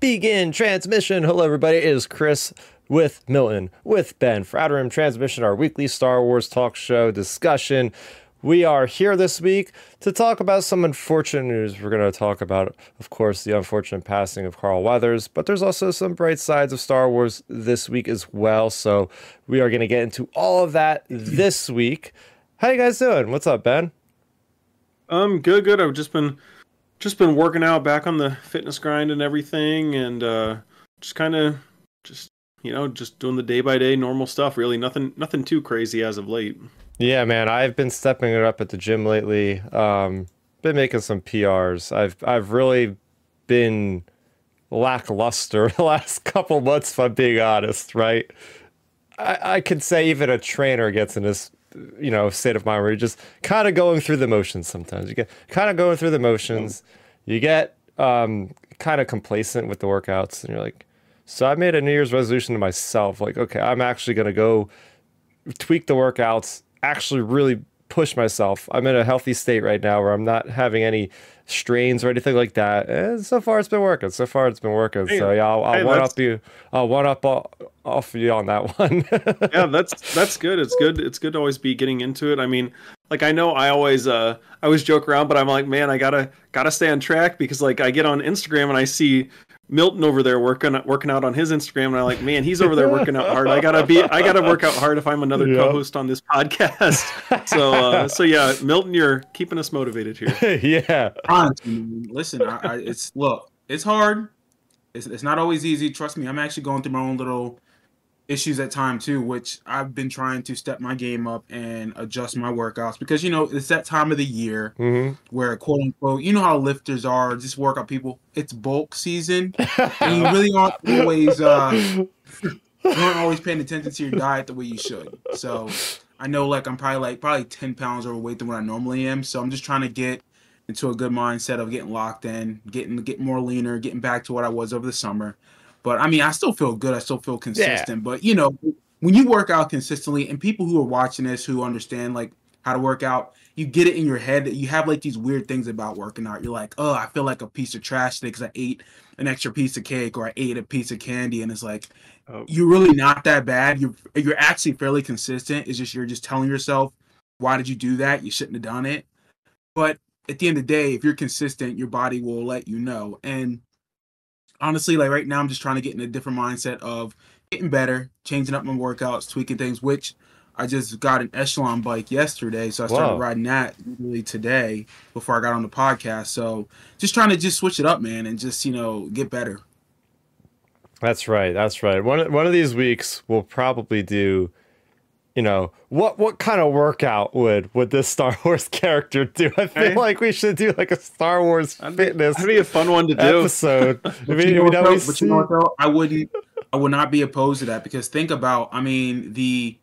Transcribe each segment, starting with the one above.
begin transmission. Hello, everybody. It is Chris with Milton, with Ben for Transmission, our weekly Star Wars talk show discussion. We are here this week to talk about some unfortunate news. We're going to talk about, of course, the unfortunate passing of Carl Weathers, but there's also some bright sides of Star Wars this week as well. So we are going to get into all of that this week. How you guys doing? What's up, Ben? Um, good, good. I've just been just been working out back on the fitness grind and everything and uh just kind of just you know just doing the day by day normal stuff really. Nothing nothing too crazy as of late. Yeah man i've been stepping it up at the gym lately. Um been making some prs i've i've really been lackluster the last couple months if i'm being honest right? I i could say even a trainer gets in this you know state of mind where you're just kind of going through the motions sometimes. You get kind of going through the motions. You get um, kind of complacent with the workouts and you're like so i made a new year's resolution to myself like okay i'm actually going to go tweak the workouts actually really push myself. I'm in a healthy state right now where i'm not having any strains or anything like that. And so far it's been working. So far it's been working. Hey, so yeah i'll, I'll hey, one up you i'll one up all, off you on that one. Yeah that's that's good. It's good it's good to always be getting into it. I mean like i know i always uh i always joke around but i'm like man i gotta gotta stay on track because like i get on instagram and i see milton over there working working out on his instagram and i'm like man he's over there working out hard i gotta be i gotta work out hard if i'm another Yeah. co-host on this podcast so uh so yeah milton you're keeping us motivated here yeah Honestly, listen, I, I, it's look, it's hard. It's, it's not always easy. Trust me, I'm actually going through my own little issues at time too, which I've been trying to step my game up and adjust my workouts because you know it's that time of the year hmm where quote unquote, you know how lifters are, just workout people. It's bulk season, and you really aren't always uh, you aren't always paying attention to your diet the way you should. So I know like I'm probably like probably ten pounds overweight than what I normally am. So I'm just trying to get into a good mindset of getting locked in, getting getting more leaner, getting back to what I was over the summer. But I mean, I still feel good. I still feel consistent. But you know, when you work out consistently, and people who are watching this who understand like how to work out, you get it in your head that you have like these weird things about working out. You're like, oh, I feel like a piece of trash today because I ate an extra piece of cake or I ate a piece of candy, and it's like Oh. you're really not that bad. You're you're actually fairly consistent. It's just you're just telling yourself, why did you do that? You shouldn't have done it. But at the end of the day, if you're consistent, your body will let you know. And honestly, like right now, I'm just trying to get in a different mindset of getting better, changing up my workouts, tweaking things, which I just got an echelon bike yesterday. So I started Whoa. riding that really today before I got on the podcast. So just trying to just switch it up, man, and just, you know, get better. That's right. That's right. One one of these weeks we'll probably do. You know what? What kind of workout would would this Star Wars character do? I feel Hey. like we should do like a Star Wars That'd be- fitness that'd be a fun one to do episode. I But mean, you know we what, know though? But see- you know though? I wouldn't. I would not be opposed to that because think about. I mean, the.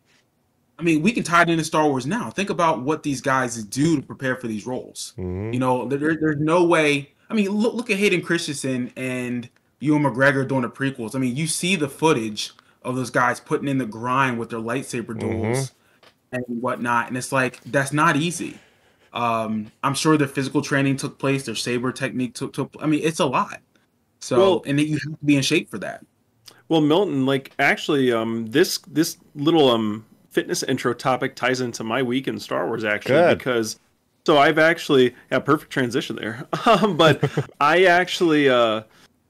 I mean, we can tie it into Star Wars now. Think about what these guys do to prepare for these roles. Mhm. You know, there, there's no way. I mean, look look at Hayden Christensen and Ewan McGregor doing the prequels. I mean, you see the footage of those guys putting in the grind with their lightsaber duels and whatnot, and it's like that's not easy. Um, I'm sure their physical training took place, their saber technique took took. I mean, it's a lot. So, Well- and then you have to be in shape for that. Well, Milton, like actually, um, this this little um fitness intro topic ties into my week in Star Wars actually Good. because so I've actually yeah perfect transition there, um, but I actually uh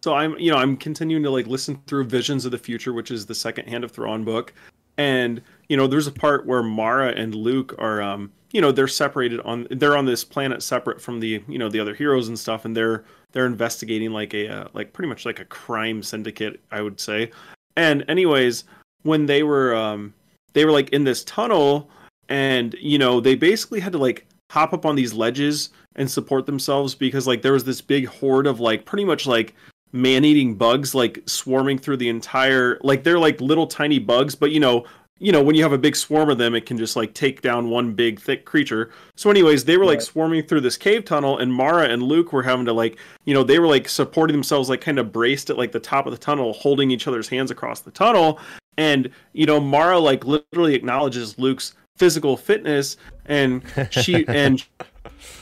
so I'm you know I'm continuing to like listen through Visions of the Future, which is the second Hand of Thrawn book, and you know there's a part where Mara and Luke are um you know they're separated on they're on this planet separate from the you know the other heroes and stuff, and they're they're investigating like a uh, like pretty much like a crime syndicate i would say. And anyways when they were um they were like in this tunnel and you know they basically had to like hop up on these ledges and support themselves because like there was this big horde of like pretty much like man-eating bugs like swarming through the entire like they're like little tiny bugs but you know you know when you have a big swarm of them it can just like take down one big thick creature. So anyways they were like Right. swarming through this cave tunnel and mara and luke were having to like you know they were like supporting themselves like kind of braced at like the top of the tunnel holding each other's hands across the tunnel. And you know mara like literally acknowledges luke's physical fitness and she and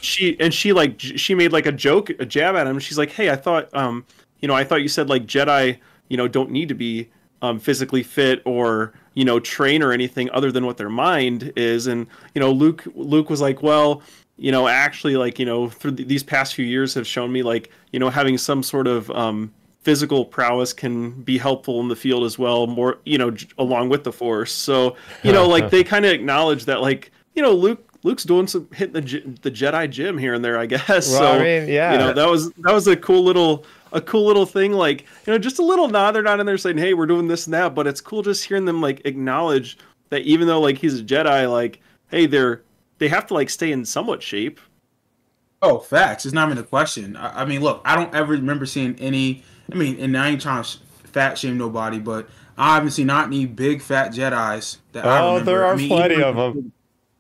she and she like she made like a joke a jab at him. She's like hey i thought um you know, I thought you said like Jedi, you know, don't need to be um, physically fit or you know train or anything other than what their mind is and you know luke luke was like well you know actually like you know through these past few years have shown me like you know having some sort of um, physical prowess can be helpful in the field as well more you know j- along with the force so you know like they kind of acknowledge that like you know luke luke's doing some hitting the the jedi gym here and there i guess Well, so I mean, yeah. you know that was that was a cool little a cool little thing like you know just a little nod they're not in there saying hey we're doing this and that but it's cool just hearing them like acknowledge that even though like he's a jedi like hey they're they have to like stay in somewhat shape Oh, facts. It's not even a question. I, I mean, look, I don't ever remember seeing any. I mean, and I ain't trying to sh- fat shame nobody, but I haven't seen not any big fat Jedi's that I Oh, remember. there are I mean, plenty even- of them.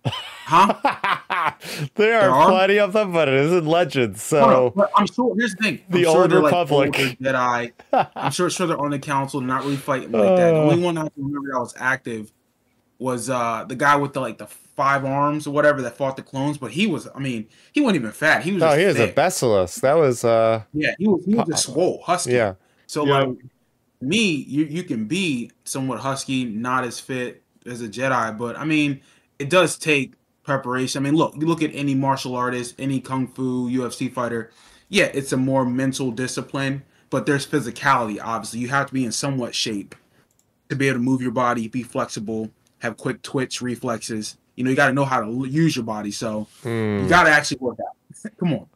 Huh? there are There are? plenty of them, but it isn't legends. No, no, So but I'm sure. Here's the thing. I'm The sure old they're, like, Republic. older Jedi. I'm sure, sure they're on the council, not really fighting like that. The Uh. only one I can remember that was active was uh the guy with the like the five arms or whatever that fought the clones. But he was, I mean, he wasn't even fat. He was. no, he was a thick. Basilisk. That was uh Yeah, he was. He was just swole, husky. yeah. So Yeah. like me, you you can be somewhat husky, not as fit as a Jedi, but I mean, it does take preparation. I mean, look, you look at any martial artist, any kung fu, UFC fighter. Yeah, it's a more mental discipline, but there's physicality. Obviously, you have to be in somewhat shape to be able to move your body, be flexible, have quick twitch reflexes. You know, you got to know how to use your body. So Hmm. you got to actually work out. Come on.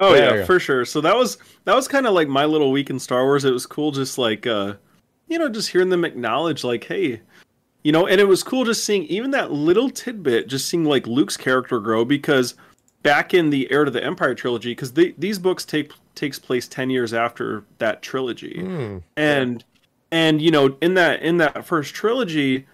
Oh There yeah, for sure. So that was that was kind of like my little week in Star Wars. It was cool, just like uh, you know, just hearing them acknowledge, like, hey, you know, and it was cool just seeing even that little tidbit, just seeing like Luke's character grow because back in the Heir to the Empire trilogy, because these books take takes place ten years after that trilogy, Hmm. and and you know, in that in that first trilogy,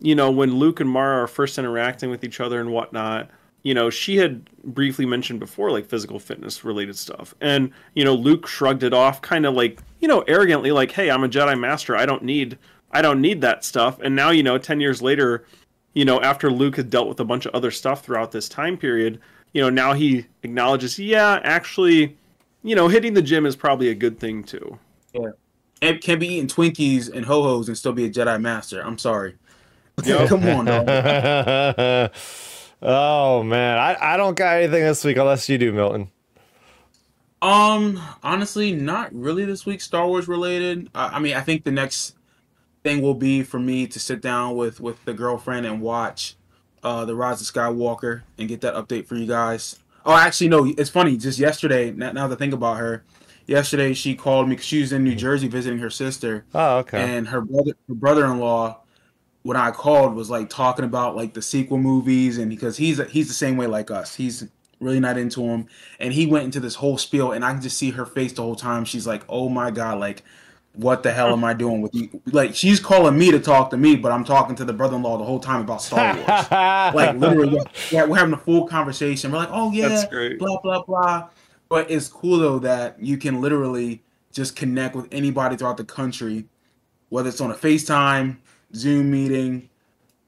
you know, when Luke and Mara are first interacting with each other and whatnot, you know, she had briefly mentioned before like physical fitness related stuff. And, you know, Luke shrugged it off kind of like, you know, arrogantly like, "Hey, I'm a Jedi master. I don't need I don't need that stuff." And now, you know, 10 years later, you know, after Luke had dealt with a bunch of other stuff throughout this time period, you know, now he acknowledges, "Yeah, actually, you know, hitting the gym is probably a good thing too." Yeah. It can be eating Twinkies and ho hos and still be a Jedi Master. I'm sorry. Yep. Come on, oh man, I, I don't got anything this week unless you do, Milton. Um, honestly, not really this week Star Wars related. Uh, I mean, I think the next thing will be for me to sit down with with the girlfriend and watch uh the Rise of Skywalker and get that update for you guys. Oh, actually, no, it's funny. Just yesterday, now, now that I think about her, yesterday she called me because she was in New Jersey visiting her sister, Oh, okay. and her brother her brother-in-law when I called was like talking about like the sequel movies and because he's he's the same way like us. He's really not into them and he went into this whole spiel and I can just see her face the whole time. She's like, "Oh my god, like what the hell am I doing with you?" Like she's calling me to talk to me, but I'm talking to the brother-in-law the whole time about Star Wars. like literally yeah, we're having a full conversation. We're like, "Oh yeah, That's great. blah blah blah." But it's cool though that you can literally just connect with anybody throughout the country, whether it's on a FaceTime, Zoom meeting,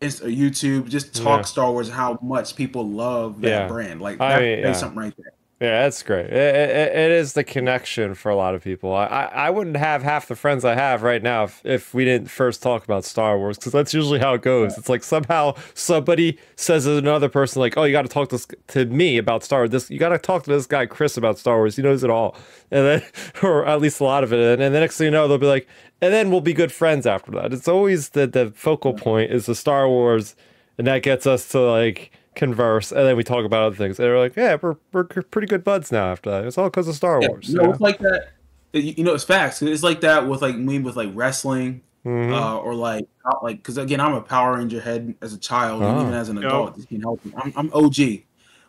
Insta, or YouTube. Just talk Yeah. Star Wars, how much people love that Yeah. brand. Like I that, mean, that's yeah. something right there. Yeah, that's great. It, it, it is the connection for a lot of people. I, I, wouldn't have half the friends I have right now if, if we didn't first talk about Star Wars because that's usually how it goes. It's like somehow somebody says to another person like, "Oh, you got to talk to, to me about Star Wars. This you got to talk to this guy Chris about Star Wars. He knows it all." And then, or at least a lot of it. And, and the next thing you know, they'll be like, "And then we'll be good friends after that." It's always the the focal point is the Star Wars, and that gets us to like converse, and then we talk about other things. And they're like, "Yeah, we're we're pretty good buds now after that. It's all because of Star Yeah, Wars." you know, it's like that. You you know, it's facts. It's like that with like me with like wrestling, Mhm. uh, or like like because again, I'm a Power Ranger head as a child and Oh. even as an adult. Just can't help it. I'm I'm OG,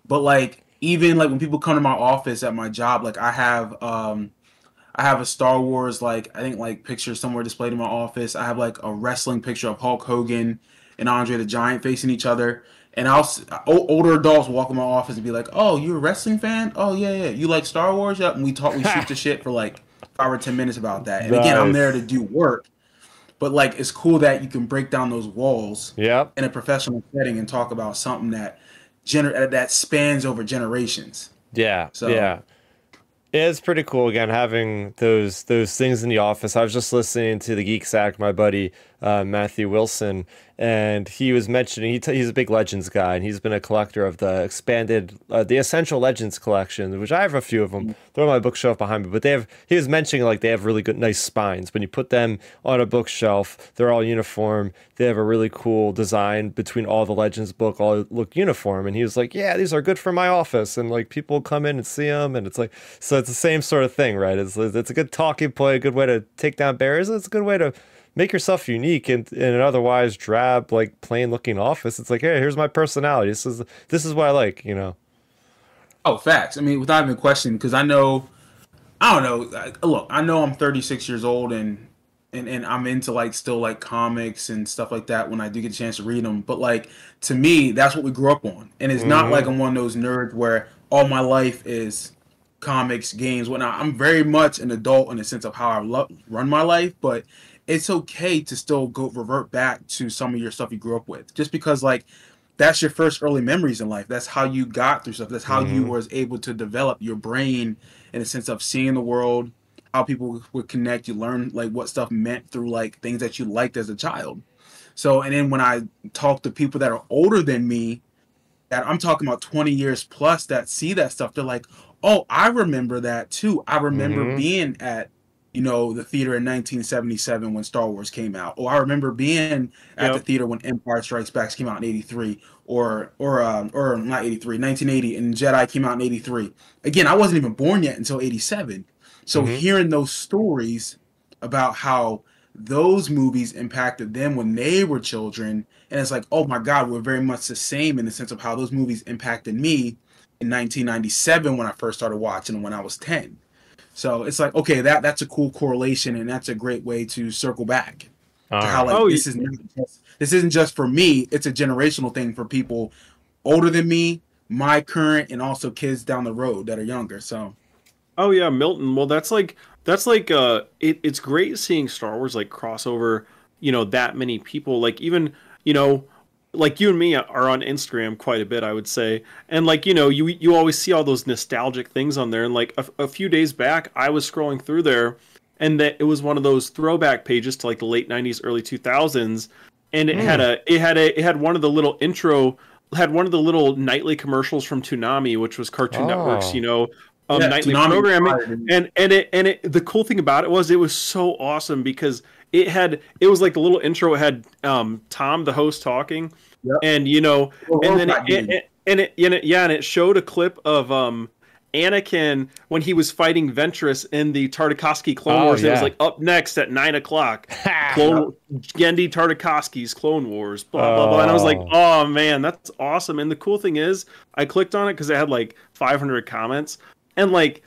but like even like when people come to my office at my job, like I have um. I have a Star Wars like I think like picture somewhere displayed in my office. I have like a wrestling picture of Hulk Hogan and Andre the Giant facing each other. And I'll older adults walk in my office and be like, "Oh, you're a wrestling fan? Oh yeah, yeah. You like Star Wars? Yep." And we talk, we shoot the shit for like five or ten minutes about that. And again, I'm there to do work, but like it's cool that you can break down those walls in a professional setting and talk about something that gener- uh, that spans over generations. Yeah. So- yeah. It's pretty cool again having those those things in the office. I was just listening to the Geek Sack, my buddy uh, Matthew Wilson, and he was mentioning he t- he's a big Legends guy, and he's been a collector of the expanded uh, the Essential Legends collection, which I have a few of them. They're on my bookshelf behind me, but they have he was mentioning like they have really good nice spines. When you put them on a bookshelf, they're all uniform. They have a really cool design between all the Legends book, all look uniform. And he was like, yeah, these are good for my office, and like people come in and see them, and it's like so it's the same sort of thing, right? It's it's a good talking point, a good way to take down barriers. It's a good way to make yourself unique in, in an otherwise drab, like plain looking office. It's like, hey, here's my personality. This is this is what I like, you know. Oh, facts. I mean, without even question, because I know, I don't know. Look, I know I'm 36 years old and and and I'm into like still like comics and stuff like that when I do get a chance to read them. But like to me, that's what we grew up on, and it's mm-hmm. not like I'm one of those nerds where all my life is comics, games, whatnot. I'm very much an adult in the sense of how I love, run my life, but it's okay to still go revert back to some of your stuff you grew up with. Just because like that's your first early memories in life. That's how you got through stuff. That's how mm-hmm. you was able to develop your brain in a sense of seeing the world, how people would connect. You learn like what stuff meant through like things that you liked as a child. So and then when I talk to people that are older than me, that I'm talking about 20 years plus that see that stuff, they're like, oh, I remember that too. I remember mm-hmm. being at you know, the theater in 1977 when Star Wars came out. Or I remember being at yep. the theater when Empire Strikes Back came out in 83 or or um, or not 83, 1980 and Jedi came out in 83. Again, I wasn't even born yet until 87. So mm-hmm. hearing those stories about how those movies impacted them when they were children and it's like, "Oh my god, we're very much the same in the sense of how those movies impacted me in 1997 when I first started watching when I was 10." So it's like, okay, that that's a cool correlation, and that's a great way to circle back to how like oh, this is not just, this isn't just for me; it's a generational thing for people older than me, my current, and also kids down the road that are younger. So, oh yeah, Milton. Well, that's like that's like uh, it, it's great seeing Star Wars like crossover. You know that many people, like even you know like you and me are on Instagram quite a bit, I would say, and like you know, you you always see all those nostalgic things on there. And like a, a few days back, I was scrolling through there, and that it was one of those throwback pages to like the late '90s, early 2000s, and it mm. had a it had a it had one of the little intro had one of the little nightly commercials from Toonami, which was Cartoon oh. Network's, you know, um, yeah, nightly Toonami programming. And and it and it the cool thing about it was it was so awesome because it had it was like the little intro it had um, Tom the host talking Yep. And you know, well, and then it, it, it, and it, and it, yeah, and it showed a clip of um Anakin when he was fighting Ventress in the Tartakovsky Clone oh, Wars. Yeah. It was like up next at nine o'clock. Clone Genndy Tartakovsky's Clone Wars. Blah blah blah. And I was like, oh. oh man, that's awesome. And the cool thing is, I clicked on it because it had like 500 comments, and like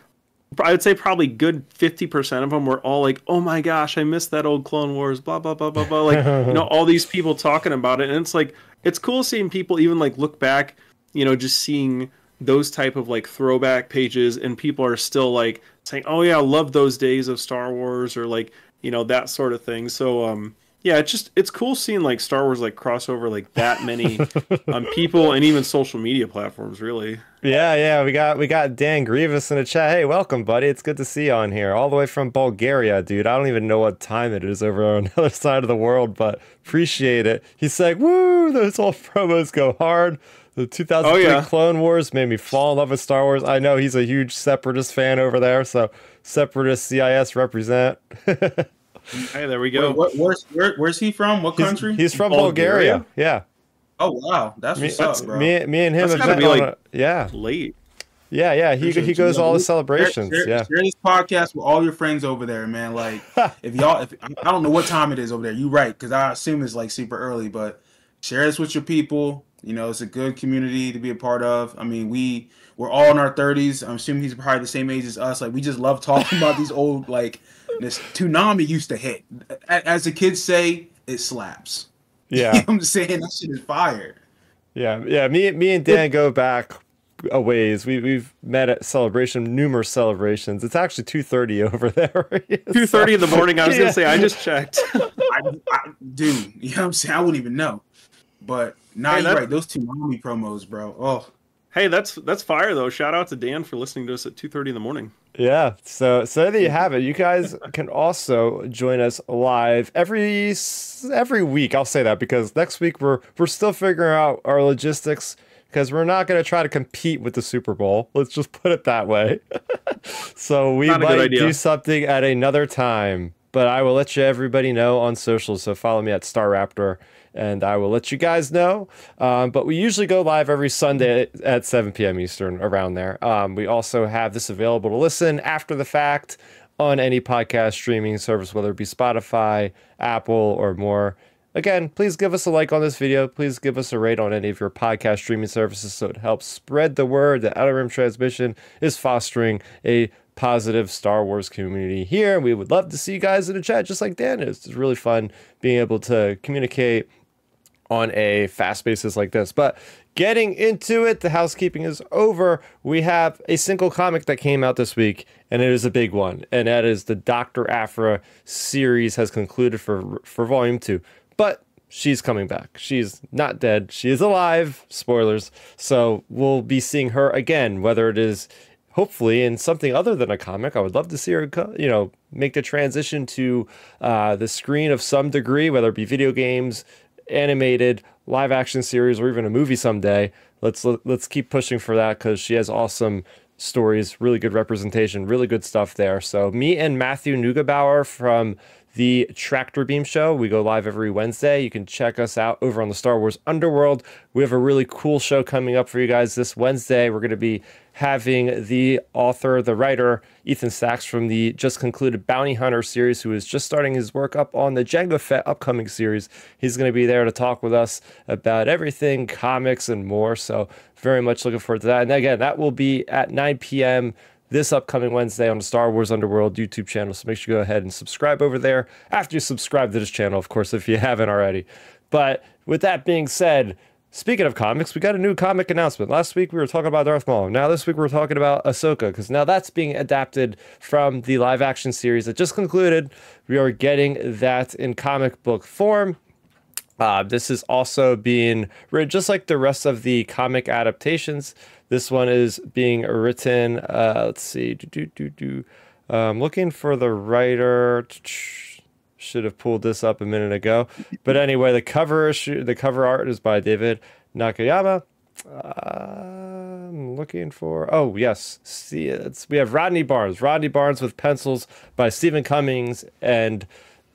I would say probably good 50% of them were all like, oh my gosh, I missed that old Clone Wars, blah, blah, blah, blah, blah. Like, you know, all these people talking about it. And it's like, it's cool seeing people even like look back, you know, just seeing those type of like throwback pages and people are still like saying, "Oh yeah, I love those days of Star Wars" or like, you know, that sort of thing. So um yeah, it's just it's cool seeing like Star Wars like crossover like that many um, people and even social media platforms. Really. Yeah, yeah, we got we got Dan Grievous in the chat. Hey, welcome, buddy. It's good to see you on here, all the way from Bulgaria, dude. I don't even know what time it is over on the other side of the world, but appreciate it. He's like, "Woo! Those old promos go hard." The 2003 oh, yeah. Clone Wars made me fall in love with Star Wars. I know he's a huge Separatist fan over there, so Separatist CIS represent. Hey, there we go. Wait, where's where, where's he from? What country? He's, he's from Bulgaria. Bulgaria. Yeah. Oh wow, that's me, what's up, bro. Me, me and him that's have been like a, yeah late. Yeah, yeah. He he goes all the celebrations. Share, yeah. Share this podcast with all your friends over there, man. Like if y'all, if I don't know what time it is over there. You right, because I assume it's like super early. But share this with your people. You know, it's a good community to be a part of. I mean, we we're all in our thirties. I'm assuming he's probably the same age as us. Like we just love talking about these old like this Toonami used to hit. As the kids say, it slaps. Yeah. You know I'm saying? That shit is fire. Yeah, yeah. Me, me and Dan go back a ways. We we've met at celebration, numerous celebrations. It's actually two thirty over there. two thirty in the morning. I was yeah. gonna say I just checked. I, I, dude, you know what I'm saying? I wouldn't even know. But now nah, you're right. Those Toonami promos, bro. Oh, Hey, that's that's fire though. Shout out to Dan for listening to us at two thirty in the morning. Yeah. So so there you mm-hmm. have it. You guys can also join us live every every week. I'll say that because next week we're we're still figuring out our logistics because we're not going to try to compete with the Super Bowl. Let's just put it that way. so we Not a good might do something at another time, but I will let you everybody know on social. So follow me at Starrapter, and I will let you guys know. Um, but we usually go live every Sunday at 7 p.m. Eastern, around there. Um, we also have this available to listen after the fact on any podcast streaming service, whether it be Spotify, Apple, or more. Again, please give us a like on this video. Please give us a rate on any of your podcast streaming services so it helps spread the word that Outer Rim Transmission is fostering a positive Star Wars community here. We would love to see you guys in the chat, just like Dan is. It's really fun being able to communicate on a fast basis like this. But getting into it, the housekeeping is over. We have a single comic that came out this week, and it is a big one, and that is the Doctor Aphra series has concluded for for volume two. But she's coming back. She's not dead. She is alive. Spoilers. So we'll be seeing her again, whether it is hopefully in something other than a comic. I would love to see her, you know, make the transition to uh, the screen of some degree, whether it be video games, animated, live action series, or even a movie someday. Let's let's keep pushing for that because she has awesome stories, really good representation, really good stuff there. So me and Matthew Neugebauer from the Tractor Beam Show. We go live every Wednesday. You can check us out over on the Star Wars Underworld. We have a really cool show coming up for you guys this Wednesday. We're going to be having the author, the writer, Ethan Sacks from the just concluded Bounty Hunter series, who is just starting his work up on the Jango Fett upcoming series. He's going to be there to talk with us about everything, comics, and more. So, very much looking forward to that. And again, that will be at 9 p.m this upcoming Wednesday on the Star Wars Underworld YouTube channel. So make sure you go ahead and subscribe over there after you subscribe to this channel, of course, if you haven't already. But with that being said, speaking of comics, we got a new comic announcement. Last week we were talking about Darth Maul. Now this week we're talking about Ahsoka because now that's being adapted from the live action series that just concluded. We are getting that in comic book form. Uh, this is also being written just like the rest of the comic adaptations. This one is being written. Uh, let's see. Do, do, do, do. Um, looking for the writer. Should have pulled this up a minute ago. But anyway, the cover issue, the cover art is by David Nakayama. Uh, I'm looking for. Oh yes, see, it's, we have Rodney Barnes. Rodney Barnes with pencils by Steven Cummings and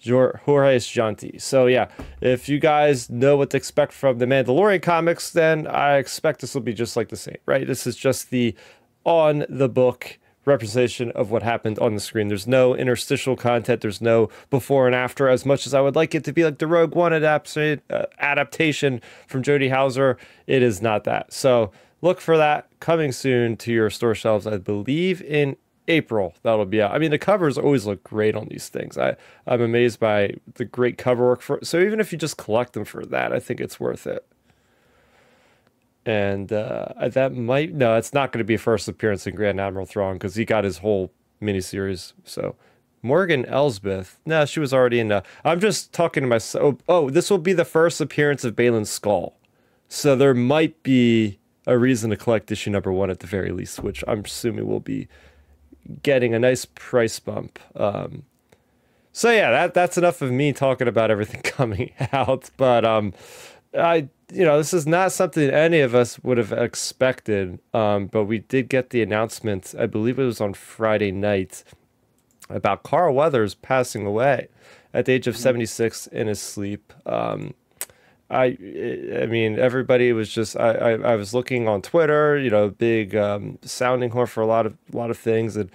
Jorge Janti. So yeah, if you guys know what to expect from the Mandalorian comics, then I expect this will be just like the same, right? This is just the on the book representation of what happened on the screen. There's no interstitial content. There's no before and after. As much as I would like it to be like the Rogue One adaptation, uh, adaptation from Jody Houser, it is not that. So look for that coming soon to your store shelves. I believe in April that'll be out. I mean, the covers always look great on these things. I I'm amazed by the great cover work for. So even if you just collect them for that, I think it's worth it. And uh, that might no, it's not going to be a first appearance in Grand Admiral Thrawn because he got his whole miniseries. So Morgan Elsbeth, no, she was already in. The, I'm just talking to myself. Oh, this will be the first appearance of Baylan Skoll. So there might be a reason to collect issue number one at the very least, which I'm assuming will be getting a nice price bump. Um, so yeah, that that's enough of me talking about everything coming out. But um, I you know this is not something any of us would have expected. Um, but we did get the announcement. I believe it was on Friday night about Carl Weathers passing away at the age of 76 in his sleep. Um, I, I mean, everybody was just. I, I, I was looking on Twitter, you know, big um, sounding horn for a lot of, a lot of things, and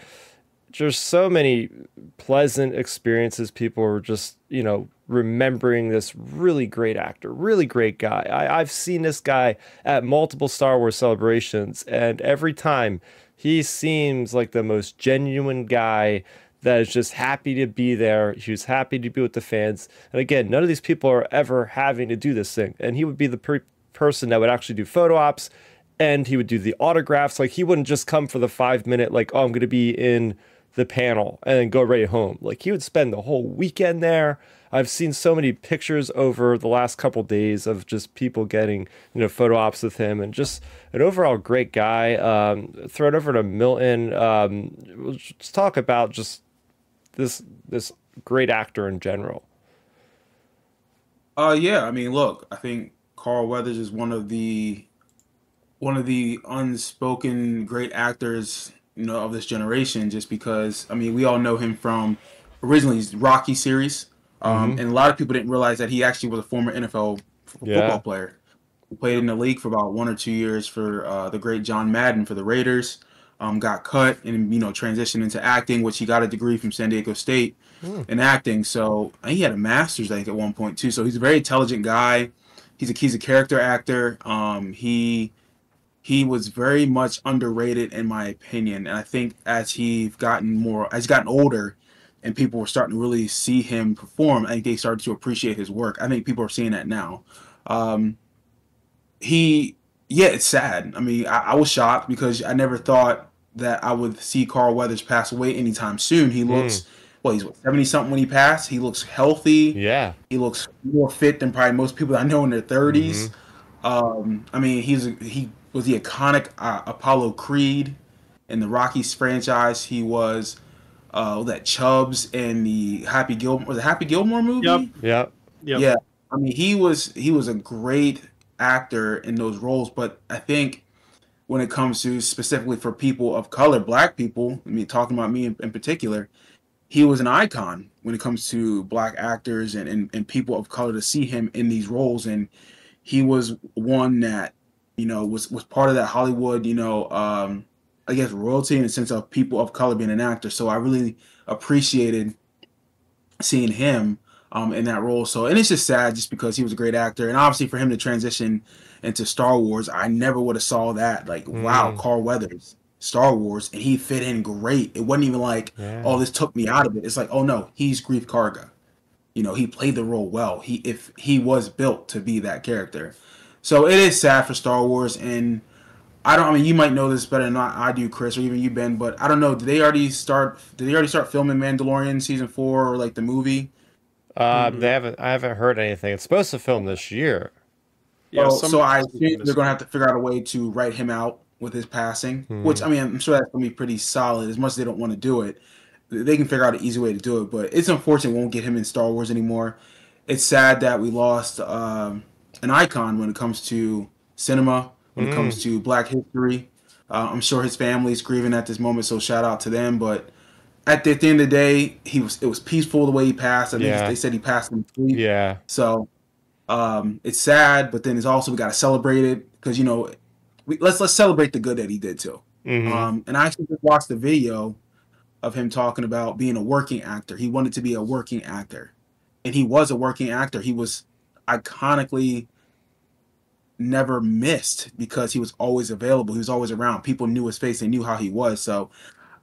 just so many pleasant experiences. People were just, you know, remembering this really great actor, really great guy. I, I've seen this guy at multiple Star Wars celebrations, and every time he seems like the most genuine guy that is just happy to be there. He was happy to be with the fans. And again, none of these people are ever having to do this thing. And he would be the per- person that would actually do photo ops and he would do the autographs. Like he wouldn't just come for the five minute, like, oh, I'm going to be in the panel and go right home. Like he would spend the whole weekend there. I've seen so many pictures over the last couple days of just people getting, you know, photo ops with him and just an overall great guy. Um, throw it over to Milton. Um, let's talk about just this this great actor in general. Uh, yeah. I mean, look, I think Carl Weathers is one of the one of the unspoken great actors, you know, of this generation. Just because, I mean, we all know him from originally Rocky series, um, Mhm. and a lot of people didn't realize that he actually was a former NFL f- Yeah. football player. He played in the league for about one or two years for uh, the great John Madden for the Raiders. Um, got cut and you know transitioned into acting, which he got a degree from San Diego State Hmm. in acting. So he had a master's, I think, at one point too. So he's a very intelligent guy. He's a he's a character actor. Um, he he was very much underrated in my opinion, and I think as he's gotten more, as he's gotten older, and people were starting to really see him perform, I think they started to appreciate his work. I think people are seeing that now. Um, he, yeah, it's sad. I mean, I, I was shocked because I never thought that I would see Carl Weathers pass away anytime soon. He looks, well, he's what, seventy something when he passed. He looks healthy. Yeah. He looks more fit than probably most people I know in their 30s. Um, I mean, he's a, he was the iconic uh, Apollo Creed in the Rockies franchise. He was uh, that Chubbs in the Happy Gilmore was it Happy Gilmore movie? Yep. Yep. Yep. Yeah, I mean, he was he was a great actor in those roles, but I think when it comes to specifically for people of color, black people, I mean, talking about me in, in particular, he was an icon when it comes to black actors and, and, and people of color to see him in these roles. And he was one that, you know, was, was part of that Hollywood, you know, um, I guess royalty in the sense of people of color being an actor. So I really appreciated seeing him um, in that role. So, and it's just sad just because he was a great actor, and obviously for him to transition into Star Wars, I never would have saw that. Like, wow, Mm. Carl Weathers, Star Wars, and he fit in great. It wasn't even like, Yeah. oh, this took me out of it. It's like, oh no, he's Greef Karga. You know, he played the role well. He if he was built to be that character. So it is sad for Star Wars, and I don't. I mean, you might know this better than I, I do, Chris, or even you, Ben. But I don't know. Did they already start? Did they already start filming Mandalorian season four or like the movie? Uh, Mhm. They haven't. I haven't heard anything. It's supposed to film this year. Yeah, Oh, some- so I think they're gonna have to figure out a way to write him out with his passing. Hmm. Which I mean, I'm sure that's gonna be pretty solid. As much as they don't want to do it, they can figure out an easy way to do it. But it's unfortunate we won't get him in Star Wars anymore. It's sad that we lost um, an icon when it comes to cinema, when it Mm. comes to Black history. Uh, I'm sure his family's grieving at this moment, so shout out to them. But at the, at the end of the day, he was it was peaceful the way he passed. I think Yeah. they said he passed in sleep. Yeah. So um, it's sad, but then it's also we got to celebrate it because you know we, let's let's celebrate the good that he did too. Mhm. Um, and I actually just watched the video of him talking about being a working actor. He wanted to be a working actor, and he was a working actor. He was iconically never missed because he was always available. He was always around. People knew his face. They knew how he was. So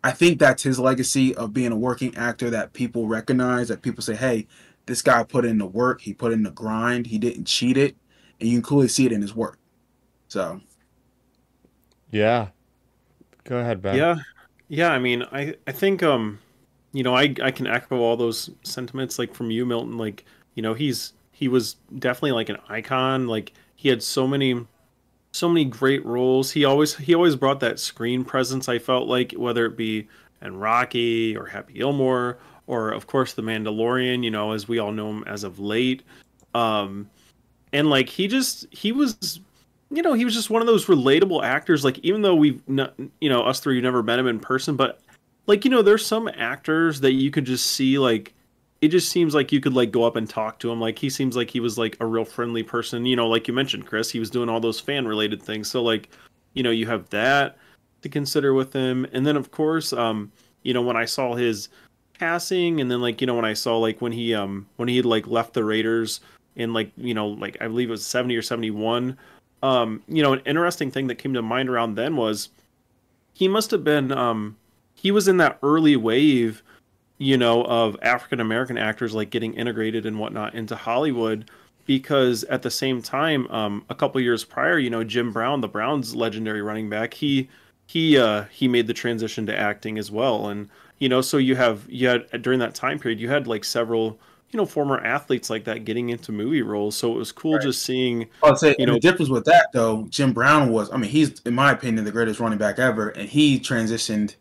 I think that's his legacy of being a working actor that people recognize. That people say, "Hey, this guy put in the work. He put in the grind. He didn't cheat it." And you can clearly see it in his work. So Yeah. Go ahead, Ben. Yeah, yeah. I mean, I I think um, you know, I I can echo all those sentiments like from you, Milton. Like, you know, he's he was definitely like an icon. Like he had so many so many great roles. He always he always brought that screen presence. I felt like whether it be in Rocky or Happy Gilmore or of course the Mandalorian. You know, as we all know him as of late. Um, and like he just he was you know, he was just one of those relatable actors. Like, even though we've, not, you know, us three, you never met him in person, but like, you know, there's some actors that you could just see, like, it just seems like you could like go up and talk to him. Like, he seems like he was like a real friendly person. You know, like you mentioned, Chris, he was doing all those fan related things. So, like, you know, you have that to consider with him, and then of course, um, you know, when I saw his passing, and then like, you know, when I saw like when he um when he had like left the Raiders in like you know like I believe it was seventy or seventy one um, you know, an interesting thing that came to mind around then was he must have been um, he was in that early wave, you know, of African American actors like getting integrated and whatnot into Hollywood. Because at the same time, um, a couple years prior, you know, Jim Brown, the Browns' legendary running back, he he uh he made the transition to acting as well and you know so you have you had during that time period you had like several you know former athletes like that getting into movie roles so it was cool right. just seeing i'd say you know the difference with that though jim brown was i mean he's in my opinion the greatest running back ever and he transitioned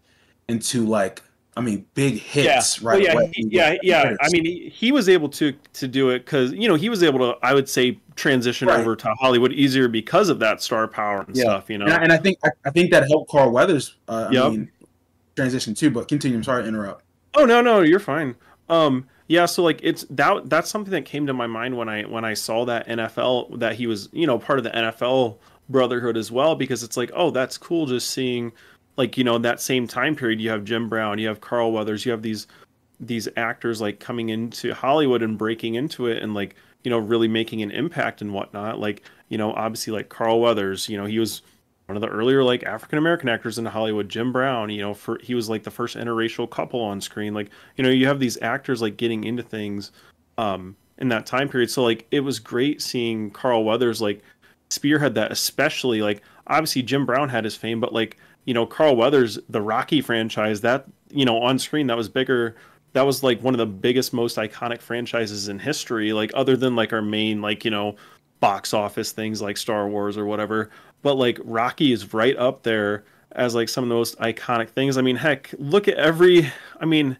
into like I mean, big hits yeah. right well, yeah, away. He, yeah, yeah. I mean, he, he, was able to to do it because you know he was able to, I would say, transition right. over to Hollywood easier because of that star power and yeah. stuff. You know, and I, and I think I, I, think that helped Carl Weathers. Uh, yep. I mean, transition too. But continue. I'm sorry to interrupt. Oh no, no, you're fine. Um, yeah, so like it's that that's something that came to my mind when I when I saw that NFL that he was you know part of the NFL brotherhood as well because it's like oh that's cool just seeing like you know that same time period you have Jim Brown, you have Carl Weathers, you have these these actors like coming into Hollywood and breaking into it and like you know really making an impact and whatnot. Like you know obviously like Carl Weathers, you know he was one of the earlier like African American actors in Hollywood. Jim Brown, you know, for he was like the first interracial couple on screen. Like you know you have these actors like getting into things um in that time period. So like it was great seeing Carl Weathers like spearhead that, especially like obviously Jim Brown had his fame, but like you know, Carl Weathers, the Rocky franchise, that, you know, on screen, that was bigger. That was like one of the biggest, most iconic franchises in history, like other than like our main, like, you know, box office things like Star Wars or whatever. But like Rocky is right up there as like some of the most iconic things. I mean, heck, look at every, I mean,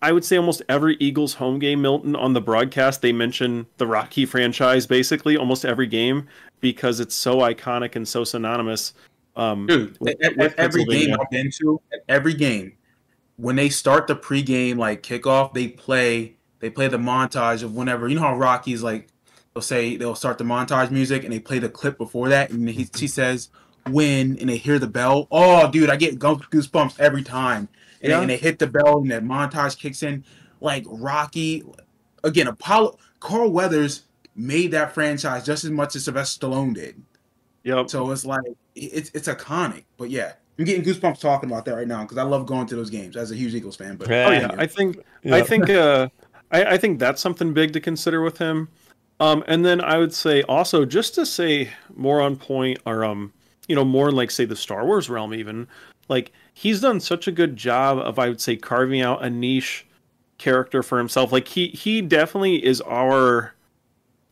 I would say almost every Eagles home game, Milton, on the broadcast, they mention the Rocky franchise basically almost every game because it's so iconic and so synonymous um, Dude, with, at, with every game I've been to, every game, when they start the pregame like kickoff, they play they play the montage of whenever you know how Rocky's like they'll say they'll start the montage music and they play the clip before that and he, he says win and they hear the bell. Oh, dude, I get goosebumps every time. And, yeah. and they hit the bell and that montage kicks in. Like Rocky, again, Apollo Carl Weathers made that franchise just as much as Sylvester Stallone did. Yep. So it's like it's it's iconic. But yeah, I'm getting goosebumps talking about that right now because I love going to those games as a huge Eagles fan. But oh yeah, I think I think uh, I, I think that's something big to consider with him. Um, and then I would say also just to say more on point or um, you know, more in like say the Star Wars realm even, like he's done such a good job of I would say carving out a niche character for himself. Like he he definitely is our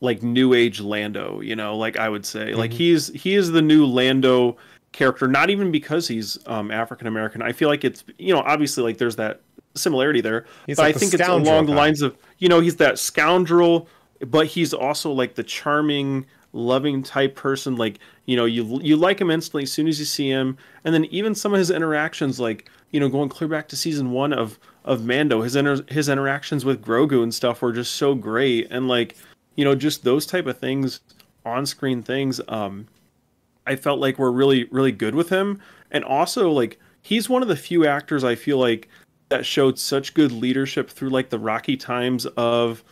like new age Lando, you know, like I would say. Mm-hmm. Like he's he is the new Lando character, not even because he's um African American. I feel like it's you know, obviously like there's that similarity there. He's but like I think it's along the lines of you know, he's that scoundrel, but he's also like the charming, loving type person. Like, you know, you you like him instantly as soon as you see him. And then even some of his interactions, like, you know, going clear back to season one of of Mando, his inter- his interactions with Grogu and stuff were just so great. And like you know, just those type of things, on screen things, um, I felt like were really, really good with him. And also, like, he's one of the few actors I feel like that showed such good leadership through like the rocky times of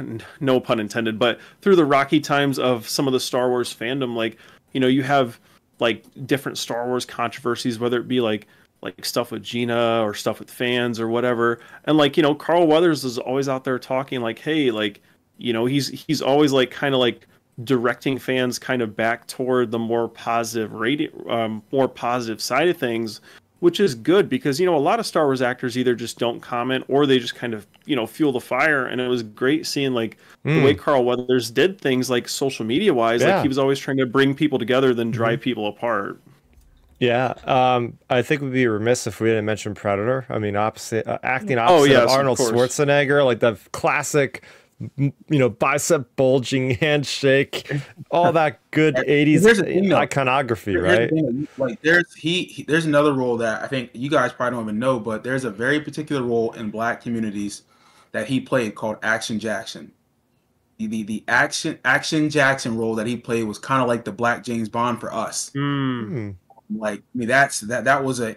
no pun intended, but through the rocky times of some of the Star Wars fandom. Like, you know, you have like different Star Wars controversies, whether it be like like stuff with Gina or stuff with fans or whatever. And like, you know, Carl Weathers is always out there talking like, hey, like, you know he's he's always like kind of like directing fans kind of back toward the more positive rating um, more positive side of things which is good because you know a lot of star wars actors either just don't comment or they just kind of you know fuel the fire and it was great seeing like mm. the way hmm. carl weathers did things like social media wise yeah. like he was always trying to bring people together than drive mm-hmm. people apart yeah, um, I think we'd be remiss if we didn't mention Predator. I mean, opposite uh, acting opposite oh, yes, of Arnold Schwarzenegger, like the classic you know, bicep bulging handshake, all that good '80s iconography, right? The like, there's he, he, there's another role that I think you guys probably don't even know, but there's a very particular role in Black communities that he played called Action Jackson. The the, the action Action Jackson role that he played was kind of like the Black James Bond for us. Mm. Like, I mean, that's that that was a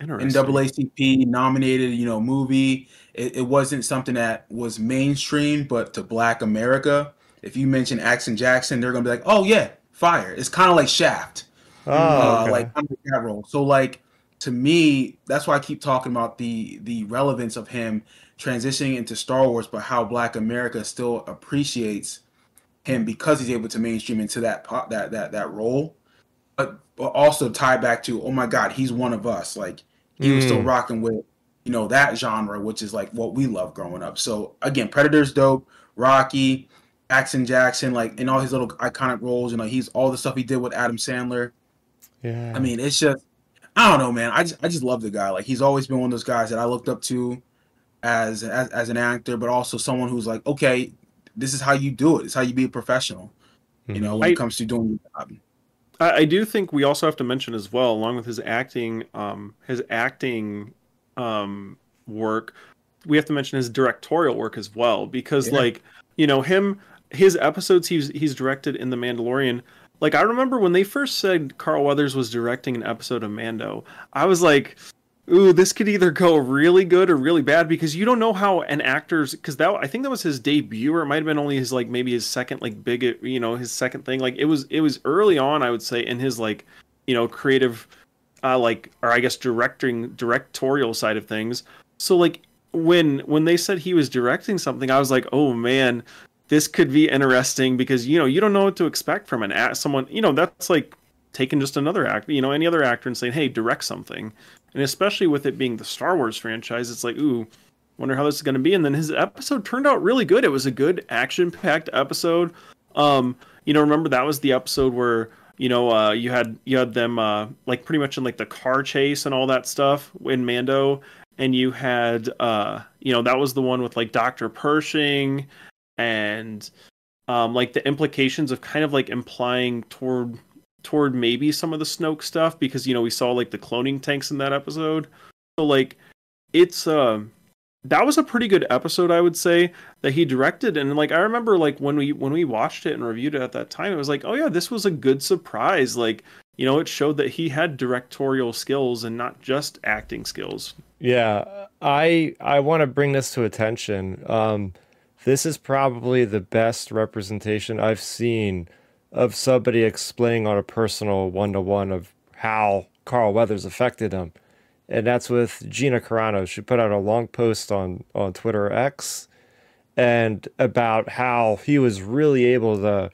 NAACP nominated, you know, movie. It, it, wasn't something that was mainstream, but to Black America, if you mention Action Jackson, they're gonna be like, "Oh yeah, fire!" It's kind of like Shaft, oh, uh, okay. like that role. So like to me, that's why I keep talking about the the relevance of him transitioning into Star Wars, but how Black America still appreciates him because he's able to mainstream into that that that that role but, but also tie back to oh my god, he's one of us. Like he was still Mm. rocking with you know that genre, which is like what we love growing up. So again, Predator's dope. Rocky, Jackson Jackson, like in all his little iconic roles, and like he's all the stuff he did with Adam Sandler. Yeah. I mean, it's just I don't know, man. I just I just love the guy. Like he's always been one of those guys that I looked up to as as, as an actor, but also someone who's like, okay, this is how you do it. It's how you be a professional. You know, when I- it comes to doing your job. I, I do think we also have to mention as well, along with his acting, um, his acting um, work, we have to mention his directorial work as well, because Yeah. like you know him, his episodes he's he's directed in The Mandalorian. Like I remember when they first said Carl Weathers was directing an episode of Mando, I was like, "Ooh, this could either go really good or really bad," because you don't know how an actor's because that I think that was his debut, or it might have been only his like maybe his second like big you know his second thing. Like it was it was early on, I would say, in his like you know creative, uh, like or I guess directing directorial side of things. So like when when they said he was directing something, I was like, "Oh man." This could be interesting because you know you don't know what to expect from an act. Someone you know that's like taking just another actor, you know, any other actor and saying, "Hey, direct something." And especially with it being the Star Wars franchise, it's like, "Ooh, wonder how this is going to be." And then his episode turned out really good. It was a good action-packed episode. Um, you know, remember that was the episode where you know uh, you had you had them uh, like pretty much in like the car chase and all that stuff in Mando, and you had uh, you know that was the one with like Doctor Pershing and um, like the implications of kind of like implying toward toward maybe some of the Snoke stuff because you know we saw like the cloning tanks in that episode. So like it's um that was a pretty good episode I would say that he directed and like I remember like when we when we watched it and reviewed it at that time it was like oh yeah this was a good surprise like you know it showed that he had directorial skills and not just acting skills. Yeah, I I want to bring this to attention. Um, this is probably the best representation I've seen of somebody explaining on a personal one to one of how Carl Weathers affected him, and that's with Gina Carano. She put out a long post on on Twitter X, and about how he was really able to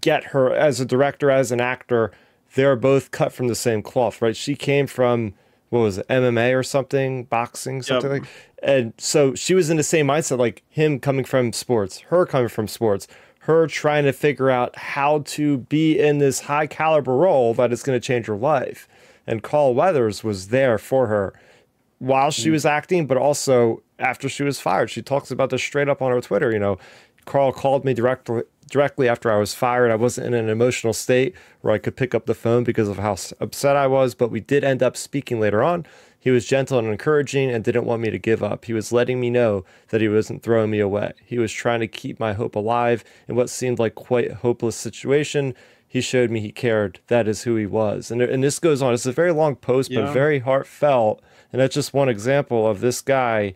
get her as a director, as an actor. They're both cut from the same cloth, right? She came from what was it, MMA or something, boxing, something Yep. like. And so she was in the same mindset, like him coming from sports, her coming from sports, her trying to figure out how to be in this high caliber role that is going to change her life. And Carl Weathers was there for her while she mm. was acting, but also after she was fired. She talks about this straight up on her Twitter. You know, Carl called me directly directly after I was fired. I wasn't in an emotional state where I could pick up the phone because of how upset I was, but we did end up speaking later on. He was gentle and encouraging and didn't want me to give up. He was letting me know that he wasn't throwing me away. He was trying to keep my hope alive in what seemed like quite a hopeless situation. He showed me he cared. That is who he was. And, and this goes on. It's a very long post, Yeah. but very heartfelt. And that's just one example of this guy.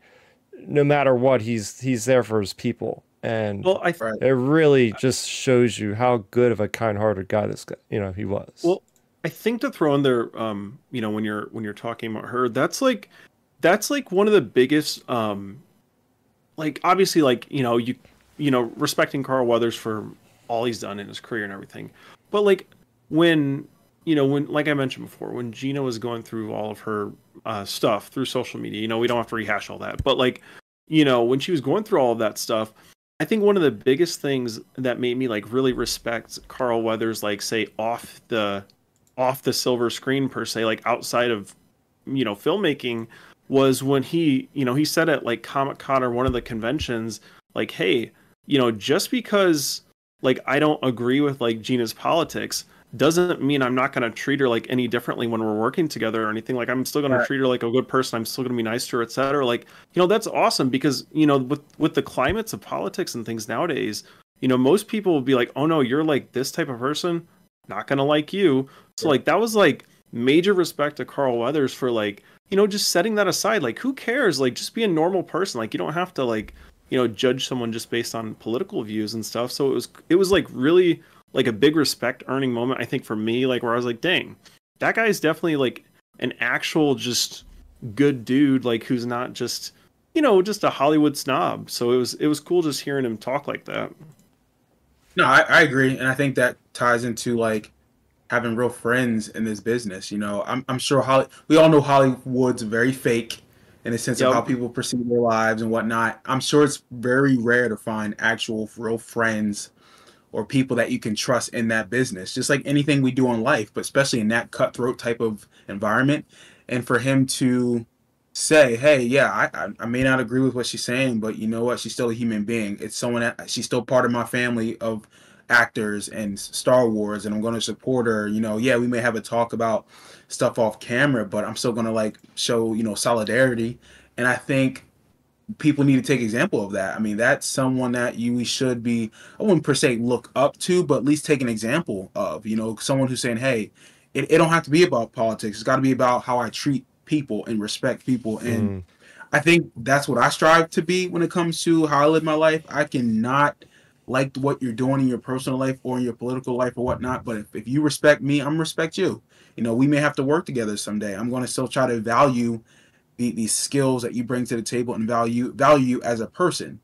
No matter what, he's he's there for his people, and Well, I th- it really just shows you how good of a kind-hearted guy this guy, you know, he was. Well, I think to throw in there, um, you know, when you're when you're talking about her, that's like that's like one of the biggest, um, like obviously, like you know, you you know, respecting Carl Weathers for all he's done in his career and everything, but like when you know when like I mentioned before, when Gina was going through all of her uh, stuff through social media, you know, we don't have to rehash all that, but like you know, when she was going through all of that stuff. I think one of the biggest things that made me like really respect Carl Weathers, like say off the off the silver screen per se, like outside of you know filmmaking, was when he you know he said at like Comic Con or one of the conventions, like, hey, you know, just because like I don't agree with like Gina's politics doesn't mean I'm not going to treat her like any differently when we're working together or anything. Like I'm still going Right. to treat her like a good person. I'm still going to be nice to her, etc. Like you know that's awesome because you know with with the climates of politics and things nowadays, you know most people will be like, oh no, you're like this type of person, not going to like you. So like that was like major respect to Carl Weathers for like you know just setting that aside. Like who cares? Like just be a normal person. Like you don't have to like you know judge someone just based on political views and stuff. So it was it was like really like a big respect earning moment I think for me like where I was like dang that guy's definitely like an actual just good dude like who's not just you know just a Hollywood snob. So it was it was cool just hearing him talk like that. No, I, I agree, and I think that ties into like having real friends in this business. You know, I'm I'm sure Holly. We all know Hollywood's very fake in a sense Yep. of how people perceive their lives and whatnot. I'm sure it's very rare to find actual real friends or people that you can trust in that business. Just like anything we do in life, but especially in that cutthroat type of environment. And for him to say, "Hey, yeah, I, I, I may not agree with what she's saying, but you know what? She's still a human being. It's someone that she's still part of my family of actors and Star Wars, and I'm going to support her. You know, yeah, we may have a talk about stuff off camera, but I'm still to like show you know solidarity. And I think people need to take example of that. I mean, that's someone that you we should be I wouldn't per se look up to, but at least take an example of. You know, someone who's saying, "Hey, it, it don't have to be about politics. It's got to be about how I treat people and respect people." And Mm. I think that's what I strive to be when it comes to how I live my life. I cannot like what you're doing in your personal life or in your political life or whatnot, but if, if you respect me, I'm respect you. You know, we may have to work together someday. I'm going to still try to value the, these skills that you bring to the table and value value you as a person.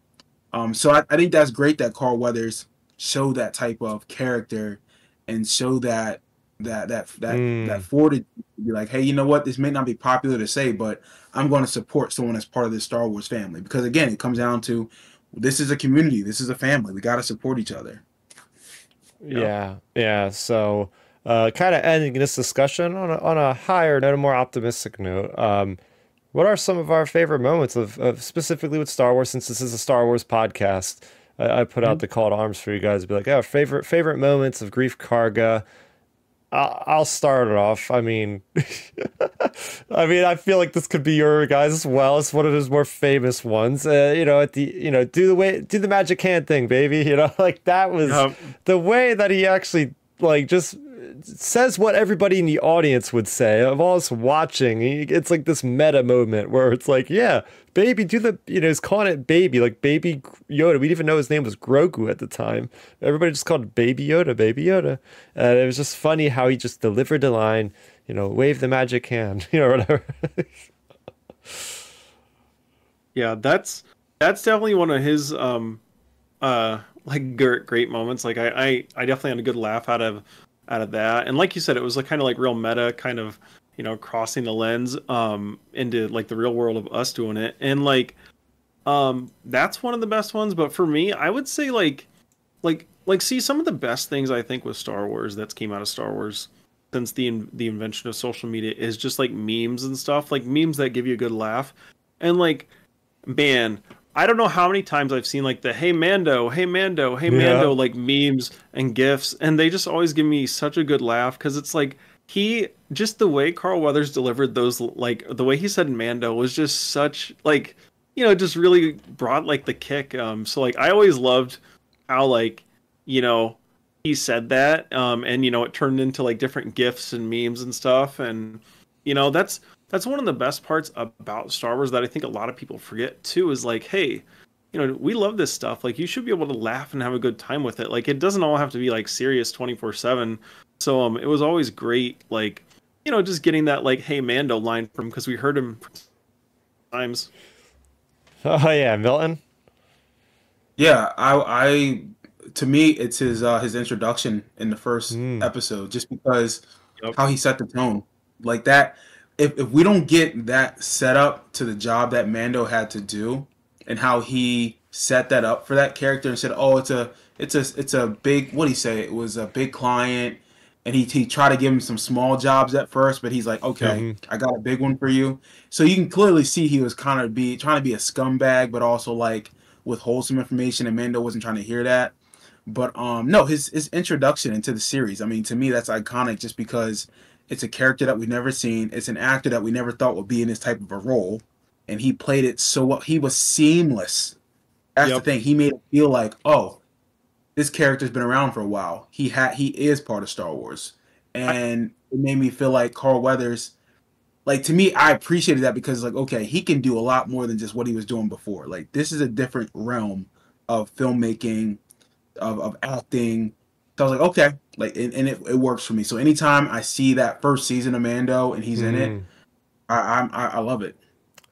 Um, so I, I think that's great that Carl Weathers showed that type of character and show that that that that Mm. that fortitude to be like, hey, you know what? This may not be popular to say, but I'm going to support someone as part of this Star Wars family because again, it comes down to this is a community, this is a family. We got to support each other. Yeah, yeah. So, uh, kind of ending this discussion on a, on a higher note, a more optimistic note. Um, what are some of our favorite moments of, of specifically with Star Wars? Since this is a Star Wars podcast, I, I put out the call to arms for you guys to be like, "Oh, favorite favorite moments of Greef Karga." I'll, I'll start it off. I mean, I mean, I feel like this could be your guys as well. It's one of his more famous ones. Uh, you know, at the you know, do the way, do the magic hand thing, baby. You know, like that was the way that he actually like just says what everybody in the audience would say of all us watching. It's like this meta moment where it's like, yeah, baby, do the you know, he's calling it baby, like baby Yoda. We didn't even know his name was Grogu at the time. Everybody just called Baby Yoda, Baby Yoda, and it was just funny how he just delivered the line. You know, wave the magic hand, you know, whatever. Yeah, that's that's definitely one of his um uh like great, great moments. Like I, I I definitely had a good laugh out of out of that. And like you said, it was like kind of like real meta, kind of you know crossing the lens um into like the real world of us doing it. And like um that's one of the best ones. But for me, I would say like like like see some of the best things I think with Star Wars that's came out of Star Wars since the the invention of social media is just like memes and stuff, like memes that give you a good laugh. And like man, I don't know how many times I've seen like the hey Mando, hey Mando, hey Yeah. Mando like memes and gifs and they just always give me such a good laugh cuz it's like he just the way Carl Weathers delivered those like the way he said Mando was just such like you know just really brought like the kick um so like I always loved how like you know he said that um and you know it turned into like different gifs and memes and stuff and you know that's that's one of the best parts about Star Wars that I think a lot of people forget too is like hey you know we love this stuff like you should be able to laugh and have a good time with it like it doesn't all have to be like serious 24/7 so um it was always great like you know just getting that like hey Mando line from because we heard him times oh yeah, Milton. Yeah, I, I, to me, it's his uh, his introduction in the first Mm. episode, just because Yep. how he set the tone, like that. If if we don't get that set up to the job that Mando had to do, and how he set that up for that character and said, "Oh, it's a it's a it's a big what do he say? It was a big client." And he, he tried to give him some small jobs at first, but he's like, okay, Mhm. I got a big one for you. So you can clearly see he was kind of be trying to be a scumbag, but also like withhold some information, and Mando wasn't trying to hear that. But um, no, his his introduction into the series. I mean, to me, that's iconic just because it's a character that we've never seen. It's an actor that we never thought would be in this type of a role, and he played it so well. He was seamless. That's Yep. the thing. He made it feel like, oh, this character's been around for a while. He had he is part of Star Wars, and it made me feel like Carl Weathers. Like to me, I appreciated that because like okay, he can do a lot more than just what he was doing before. Like this is a different realm of filmmaking, of, of acting. So I was like, okay, like and, and it, it works for me. So anytime I see that first season of Mando and he's in it, Mm. I, I'm I, I love it.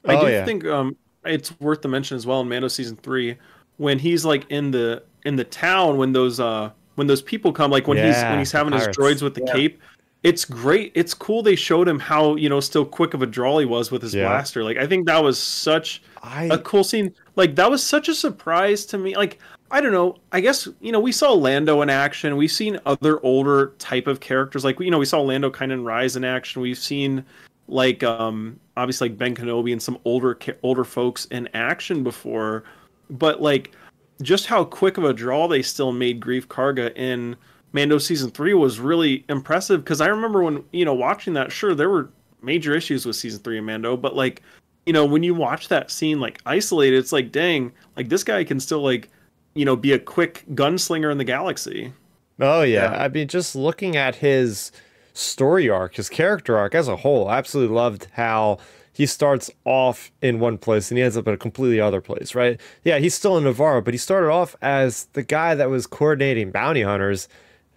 I Oh, do yeah. think um it's worth the mention as well in Mando season three when he's like in the in the town when those uh when those people come, like when he's when he's the having his droids with the Yeah. cape. It's great. It's cool. They showed him how you know still quick of a draw he was with his Yeah. blaster. Like I think that was such I a cool scene. Like that was such a surprise to me. Like I don't know. I guess you know we saw Lando in action. We've seen other older type of characters. Like you know we saw Lando kind of rise in action. We've seen like um obviously like Ben Kenobi and some older older folks in action before, but like just how quick of a draw they still made Greef Karga in Mando season three was really impressive. Because I remember when you know watching that. Sure, there were major issues with season three of Mando, but like you know when you watch that scene like isolated, it's like dang, like this guy can still like you know be a quick gunslinger in the galaxy. Oh yeah. Yeah. I mean, just looking at his story arc, his character arc as a whole, I absolutely loved how he starts off in one place and he ends up in a completely other place, right? Yeah, he's still in Navarro, but he started off as the guy that was coordinating bounty hunters.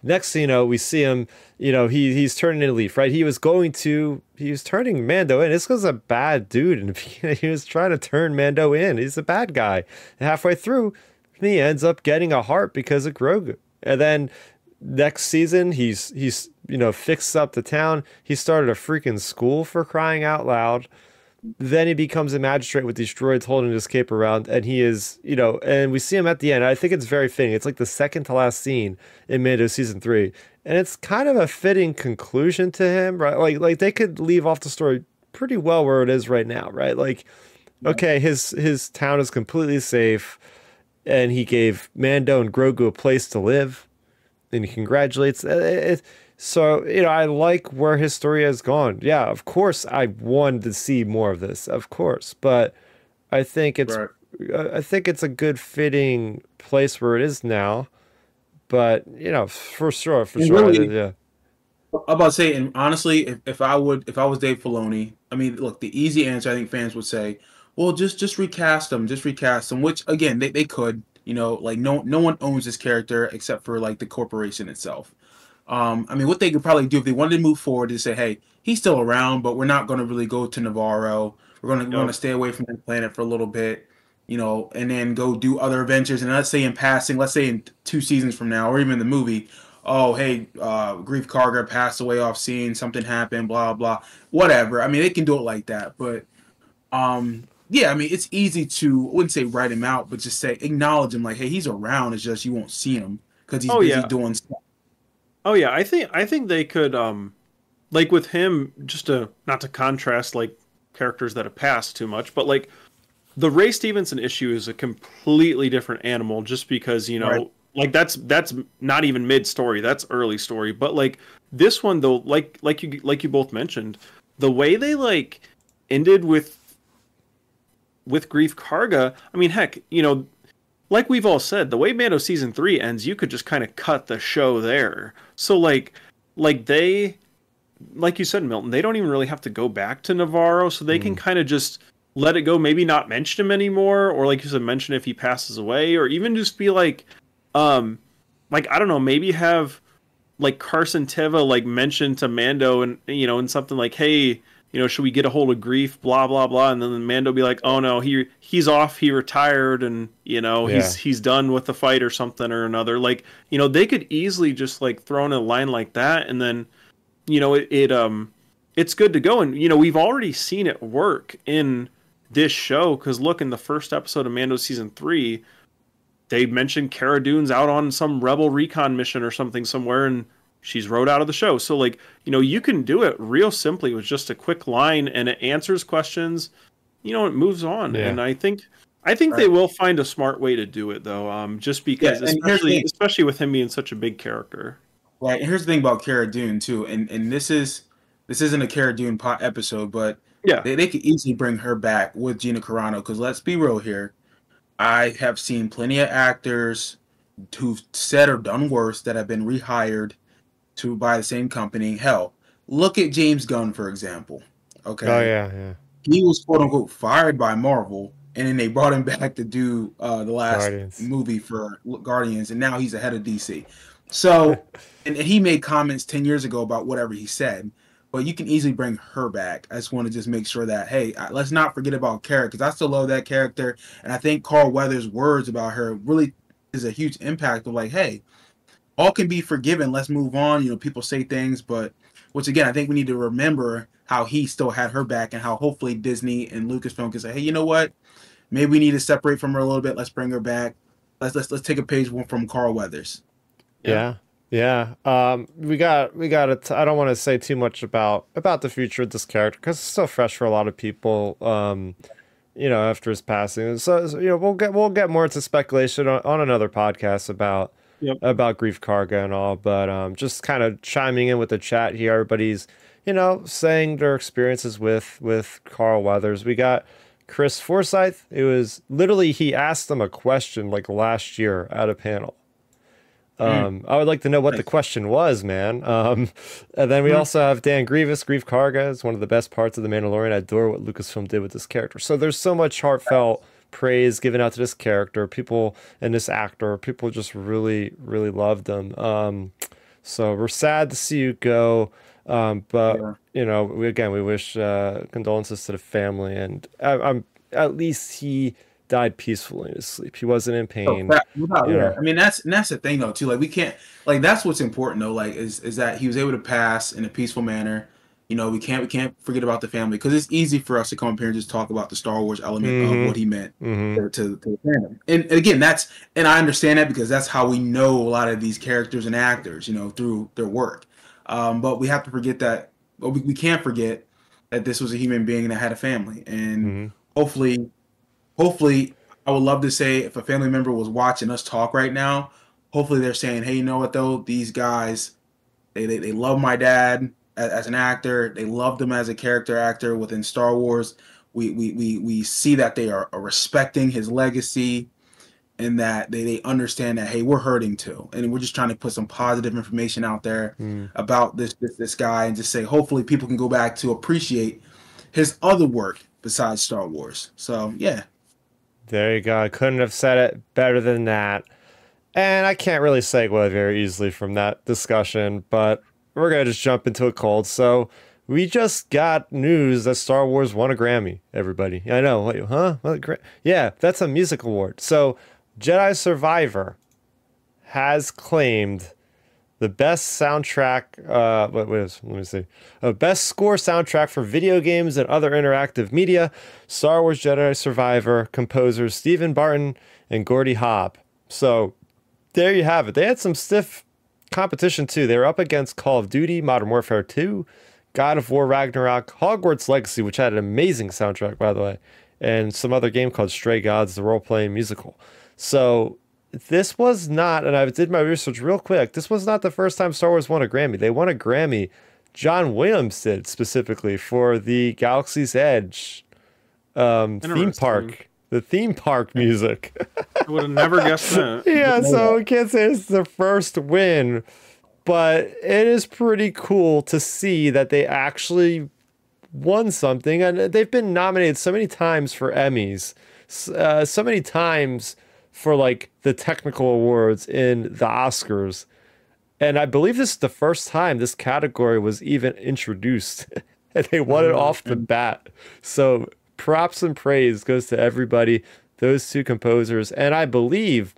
Next thing you know, we see him, you know, he he's turning into Leaf, right? He was going to he was turning Mando in. This was a bad dude in the beginning. He was trying to turn Mando in. He's a bad guy. And halfway through, he ends up getting a heart because of Grogu. And then next season he's he's you know fixed up the town. He started a freaking school for crying out loud. Then he becomes a magistrate with these droids holding his cape around and he is you know and we see him at the end. I think it's very fitting. It's like the second to last scene in mando season three. And it's kind of a fitting conclusion to him right? Like like they could leave off the story pretty well where it is right now right? Like okay his his town is completely safe and he gave mando and grogu a place to live and he congratulates. uh, so you know, I like where his story has gone. Yeah, of course, I wanted to see more of this, of course, but I think it's Right. I think it's a good fitting place where it is now. But you know, for sure, for And sure, really- yeah, I'm about to say, and honestly, if, if I would, if I was Dave Filoni, I mean, look, the easy answer I think fans would say, well, just just recast them, just recast them. Which again, they, they could, you know, like no no one owns this character except for like the corporation itself. Um, I mean, what they could probably do if they wanted to move forward is say, hey, he's still around, but we're not going to really go to Navarro. We're going to going to stay away from the planet for a little bit, you know, and then go do other adventures. And let's say in passing, let's say in two seasons from now, or even the movie, oh hey, uh, Greef Karga passed away off scene, something happened, blah blah, whatever. I mean, they can do it like that, but um, yeah, I mean, it's easy to I wouldn't say write him out, but just say acknowledge him, like, hey, he's around. It's just you won't see him because he's Oh, busy yeah. doing stuff. Oh yeah, I think I think they could um like with him just to not to contrast like characters that have passed too much, but like the Ray Stevenson issue is a completely different animal just because, you know, Right. like that's that's not even mid story, that's early story, but like this one though, like like you like you both mentioned, the way they like ended with with Greef Karga, I mean, heck, you know, like we've all said, the way Mando season three ends, you could just kind of cut the show there. So like, like they, like you said, Milton, they don't even really have to go back to Navarro, so they can kind of just let it go. Maybe not mention him anymore, or like you said, mention if he passes away, or even just be like, um, like I don't know, maybe have like Carson Teva like mention to Mando and you know, and something like, hey, you know, should we get a hold of Greef, blah blah blah, and then Mando be like, oh no, he he's off, he retired, and you know, he's he's done with the fight or something or another. Like, you know, they could easily just like throw in a line like that, and then, you know, it, it um, it's good to go, and you know, we've already seen it work in this show because look, in the first episode of Mando season three, they mentioned Cara Dune's out on some rebel recon mission or something somewhere, and she's wrote out of the show. So like, you know, you can do it real simply with just a quick line, and it answers questions. You know, it moves on, Yeah. and I think. I think they will find a smart way to do it, though. Um, just because, Yeah, and here's the especially especially with him being such a big character. Right. Here's the thing about Cara Dune too, and and this is this isn't a Cara Dune pot episode, but Yeah, they, they could easily bring her back with Gina Carano. Because let's be real here, I have seen plenty of actors who've said or done worse that have been rehired to by the same company. Hell, look at James Gunn for example. Okay. oh yeah, yeah. He was quote unquote fired by Marvel, and then they brought him back to do uh, the last Guardians. movie for Guardians, and now he's ahead of DC. So, and, he made comments ten years ago about whatever he said, but you can easily bring her back. I just want to just make sure that hey, let's not forget about Cara because I still love that character, and I think Carl Weathers' words about her really is a huge impact of like, hey, all can be forgiven. Let's move on. You know, people say things, but which again, I think we need to remember how he still had her back and how hopefully Disney and Lucasfilm can say, hey, you know what? Maybe we need to separate from her a little bit. Let's bring her back. Let's let's let's take a page from Carl Weathers. Yeah. Yeah. Um, we got we got it. I don't want to say too much about about the future of this character because it's still fresh for a lot of people. Um, you know, after his passing, so, so, you know, we'll get we'll get more into speculation on, on another podcast about yep. about Greef Karga and all. But um, just kind of chiming in with the chat here, everybody's you know saying their experiences with with Carl Weathers. We got Chris Forsyth. It was literally he asked them a question like last year at a panel Hmm. Um, I would like to know what the question was, man. Um, and then we hmm. also have Dan Grievous. Greef Karga is one of the best parts of The Mandalorian. I adore what Lucasfilm did with this character. So there's so much heartfelt praise given out to this character. People and this actor, people just really, really loved them. Um, so we're sad to see you go. Um, but yeah. you know, we, again, we wish uh, condolences to the family, and I, I'm at least he died peacefully in his sleep. He wasn't in oh, pain. Oh, yeah. I mean, that's and that's the thing though too. Like we can't like that's what's important though. Like is is that he was able to pass in a peaceful manner. You know, we can't we can't forget about the family because it's easy for us to come up here and just talk about the Star Wars element mm-hmm. of what he meant mm-hmm. to, to, the fandom. And, and again, that's and I understand that because that's how we know a lot of these characters and actors. You know, through their work. Um, but we have to forget that. Well, we, we can't forget that this was a human being that had a family, and mm-hmm. hopefully hopefully, I would love to say if a family member was watching us talk right now, hopefully they're saying, hey, you know what though? These guys, they they, they love my dad as, as an actor. They loved him as a character actor within Star Wars. We we we we see that they are, are respecting his legacy and that they, they understand that hey we're hurting too and we're just trying to put some positive information out there mm. about this, this this guy and just say hopefully people can go back to appreciate his other work besides Star Wars. So yeah, there you go. I couldn't have said it better than that. And I can't really segue very easily from that discussion, but we're to just jump into a cold. So, we just got news that Star Wars won a Grammy, everybody. I know. Wait, huh? What, yeah, that's a music award. So, Jedi Survivor has claimed the best soundtrack. Uh, what was? Let me see. Uh, best score soundtrack for video games and other interactive media. Star Wars Jedi Survivor composers Stephen Barton and Gordy Haab. So there you have it. They had some stiff competition too. They were up against Call of Duty, Modern Warfare 2, God of War Ragnarok, Hogwarts Legacy, which had an amazing soundtrack by the way, and some other game called Stray Gods, the role-playing musical. So this was not, and I did my research real quick. This was not the first time Star Wars won a Grammy. They won a Grammy. John Williams did specifically for the Galaxy's Edge um, theme park, the theme park music. I would have never guessed that. yeah, so I can't say it's the first win, but it is pretty cool to see that they actually won something, and they've been nominated so many times for Emmys, uh, so many times for like the technical awards in the Oscars. And I believe this is the first time this category was even introduced. and they won it off the bat. So props and praise goes to everybody, those two composers. And I believe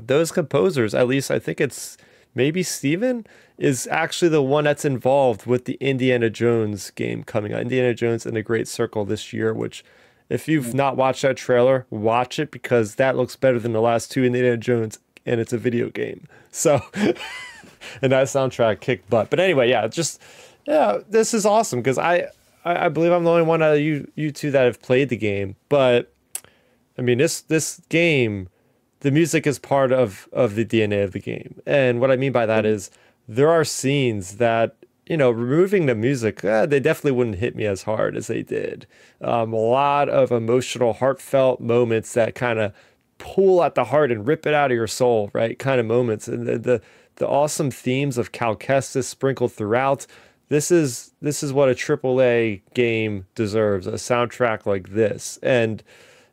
those composers, at least I think it's maybe Steven, is actually the one that's involved with the Indiana Jones game coming out. Indiana Jones and the Great Circle this year, which if you've not watched that trailer, watch it because that looks better than the last two Indiana Jones, and it's a video game. So, and that soundtrack kicked butt. But anyway, yeah, just yeah, this is awesome because I, I, I believe I'm the only one out of you you two that have played the game. But I mean, this this game, the music is part of of the DNA of the game, and what I mean by that mm-hmm. there are scenes that you know, removing the music, eh, they definitely wouldn't hit me as hard as they did. Um, a lot of emotional, heartfelt moments that kind of pull at the heart and rip it out of your soul, right? Kind of moments, and the the, the awesome themes of Cal Kestis sprinkled throughout. This is this is what a AAA game deserves, a soundtrack like this, and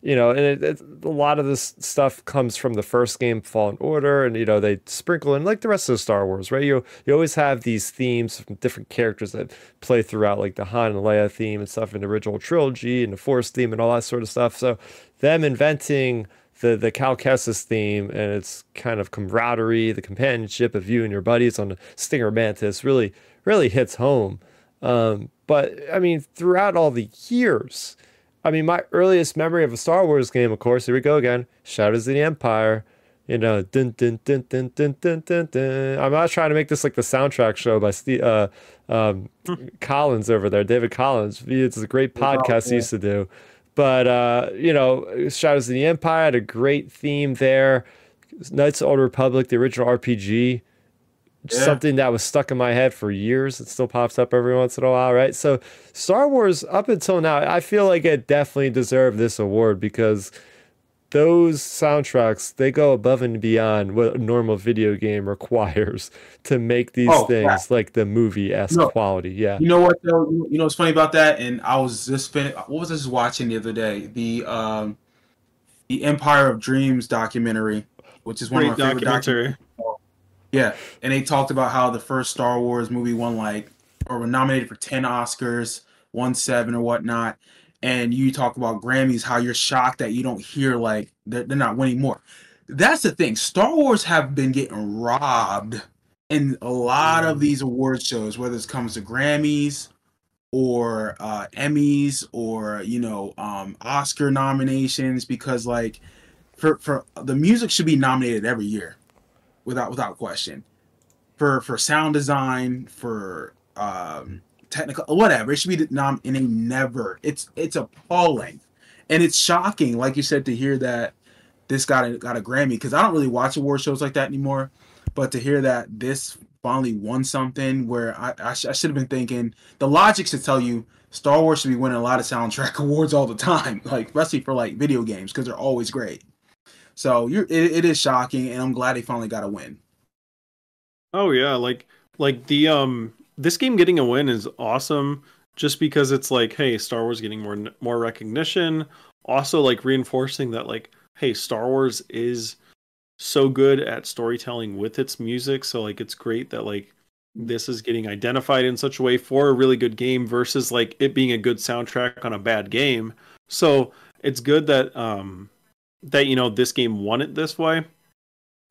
you know, and it, it, a lot of this stuff comes from the first game, Fallen Order, and you know they sprinkle in like the rest of Star Wars, right? You you always have these themes from different characters that play throughout, like the Han and Leia theme and stuff in the original trilogy, and the Force theme and all that sort of stuff. So them inventing the the Cal Kestis theme and its kind of camaraderie, the companionship of you and your buddies on the Stinger Mantis really really hits home. Um, but I mean, throughout all the years, I mean, my earliest memory of a Star Wars game, of course, here we go again, Shadows of the Empire. You know, dun, dun, dun, dun, dun, dun, dun, dun. I'm not trying to make this like the soundtrack show by Steve, uh, um, Collins over there, David Collins. It's a great podcast he used to do. But uh, you know, Shadows of the Empire had a great theme there. Knights of the Old Republic, the original RPG, Yeah. something that was stuck in my head for years. It still pops up every once in a while, right? So Star Wars, up until now, I feel like it definitely deserved this award because those soundtracks they go above and beyond what a normal video game requires to make these Oh, things yeah. like the movie esque No. quality. Yeah. You know what though? You know what's funny about that? And I was just fin- what was I just watching the other day? The um, the Empire of Dreams documentary, which is one Great of my favorite documentaries. Yeah, and they talked about how the first Star Wars movie won like or were nominated for ten Oscars, won seven or whatnot. And you talk about Grammys, how you're shocked that you don't hear like they're, they're not winning more. That's the thing. Star Wars have been getting robbed in a lot of these award shows, whether it comes to Grammys or uh, Emmys or you know um, Oscar nominations, because like for for the music should be nominated every year without without question. For for sound design for um technical whatever it should be nom and they never it's it's appalling. And it's shocking like you said to hear that this got a got a grammy because i don't really watch award shows like that anymore but to hear that this finally won something where i i, sh- I should have been thinking the logic should tell you star wars should be winning a lot of soundtrack awards all the time like especially for like video games because they're always great so you're it, it is shocking and i'm glad they finally got a win. Oh yeah, like like the um this game getting a win is awesome just because it's like hey, Star Wars getting more more recognition, also like reinforcing that like hey, Star Wars is so good at storytelling with its music, so like it's great that like this is getting identified in such a way for a really good game versus like it being a good soundtrack on a bad game. So it's good that um that you know this game won it this way.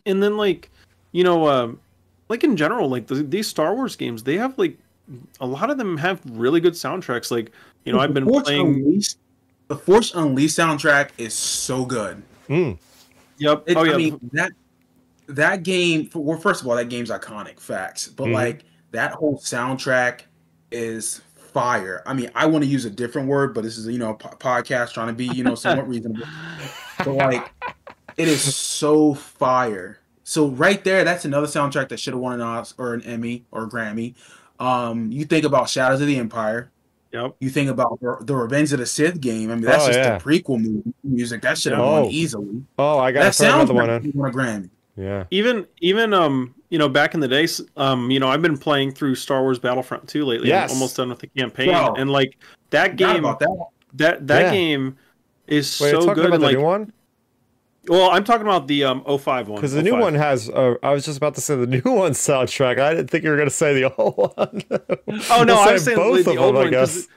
And then like you know um like in general like the, these Star Wars games they have like a lot of them have really good soundtracks like you know I've been Force playing Unleashed, the Force Unleashed soundtrack is so good. Mm. yep It, oh yeah I mean that that game. Well, first of all, that game's iconic. Facts, but Mhm. like that whole soundtrack is fire. I mean, I want to use a different word, but this is you know a po- podcast trying to be you know somewhat reasonable. But like, it is so fire. So right there, that's another soundtrack that should have won an Os or an Emmy or a Grammy. Um, you think about Shadows of the Empire. yep You think about the- the Revenge of the Sith game. I mean, that's Oh, just yeah. the prequel movie music. That should have Oh. won easily. Oh, I got That to throw another one soundtrack in. won a Grammy. Yeah. even even um you know back in the days um you know I've been playing through Star Wars Battlefront 2 lately Yes. I'm almost done with the campaign Bro. and like that game about that. that that Yeah. game is Wait, so talking good about and, the like new one? well I'm talking about the um 05 one Because the new one has. Uh, I was just about to say the new one soundtrack. I didn't think you were going to say the old one. Oh no, I was say saying both the, of the old them, I guess.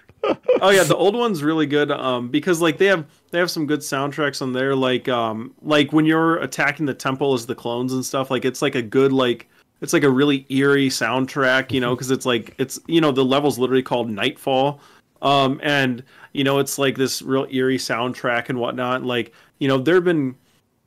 oh yeah, the old one's really good. Um, because like they have they have some good soundtracks on there. Like um, like when you're attacking the temple as the clones and stuff. Like it's like a good like it's like a really eerie soundtrack. You know, because it's like it's you know the level's literally called Nightfall. Um, and you know it's like this real eerie soundtrack and whatnot. Like you know there have been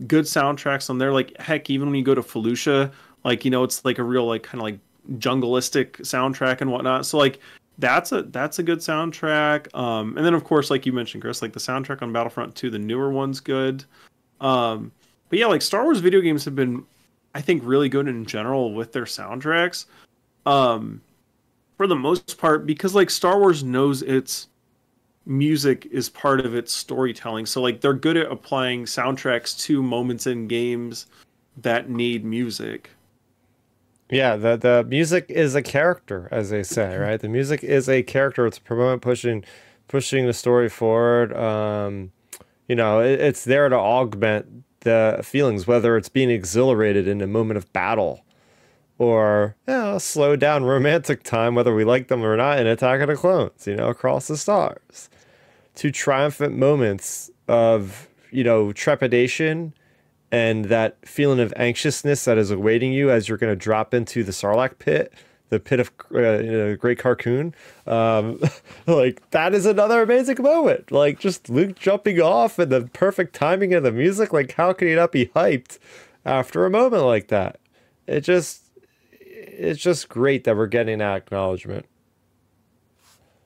good soundtracks on there. Like heck, even when you go to Felucia, like you know it's like a real like kind of like jungleistic soundtrack and whatnot. So like that's a that's a good soundtrack. Um, and then of course, like you mentioned, Chris, like the soundtrack on Battlefront 2, the newer one's good. Um, but yeah, like Star Wars video games have been, I think, really good in general with their soundtracks. Um, for the most part, because like Star Wars knows its music is part of its storytelling. So like they're good at applying soundtracks to moments in games that need music. Yeah, the the music is a character, as they say, right? The music is a character. It's promoting pushing pushing the story forward. Um, you know, it, it's there to augment the feelings, whether it's being exhilarated in a moment of battle, or you know, slow down romantic time, whether we like them or not, in Attack of the Clones. You know, across the stars, to triumphant moments of you know, trepidation and that feeling of anxiousness that is awaiting you as you're going to drop into the Sarlacc pit, the pit of uh, Great Carkoon. Um, like that is another amazing moment. Like just Luke jumping off and the perfect timing of the music. Like how can you not be hyped after a moment like that? It just, it's just great that we're getting that acknowledgement.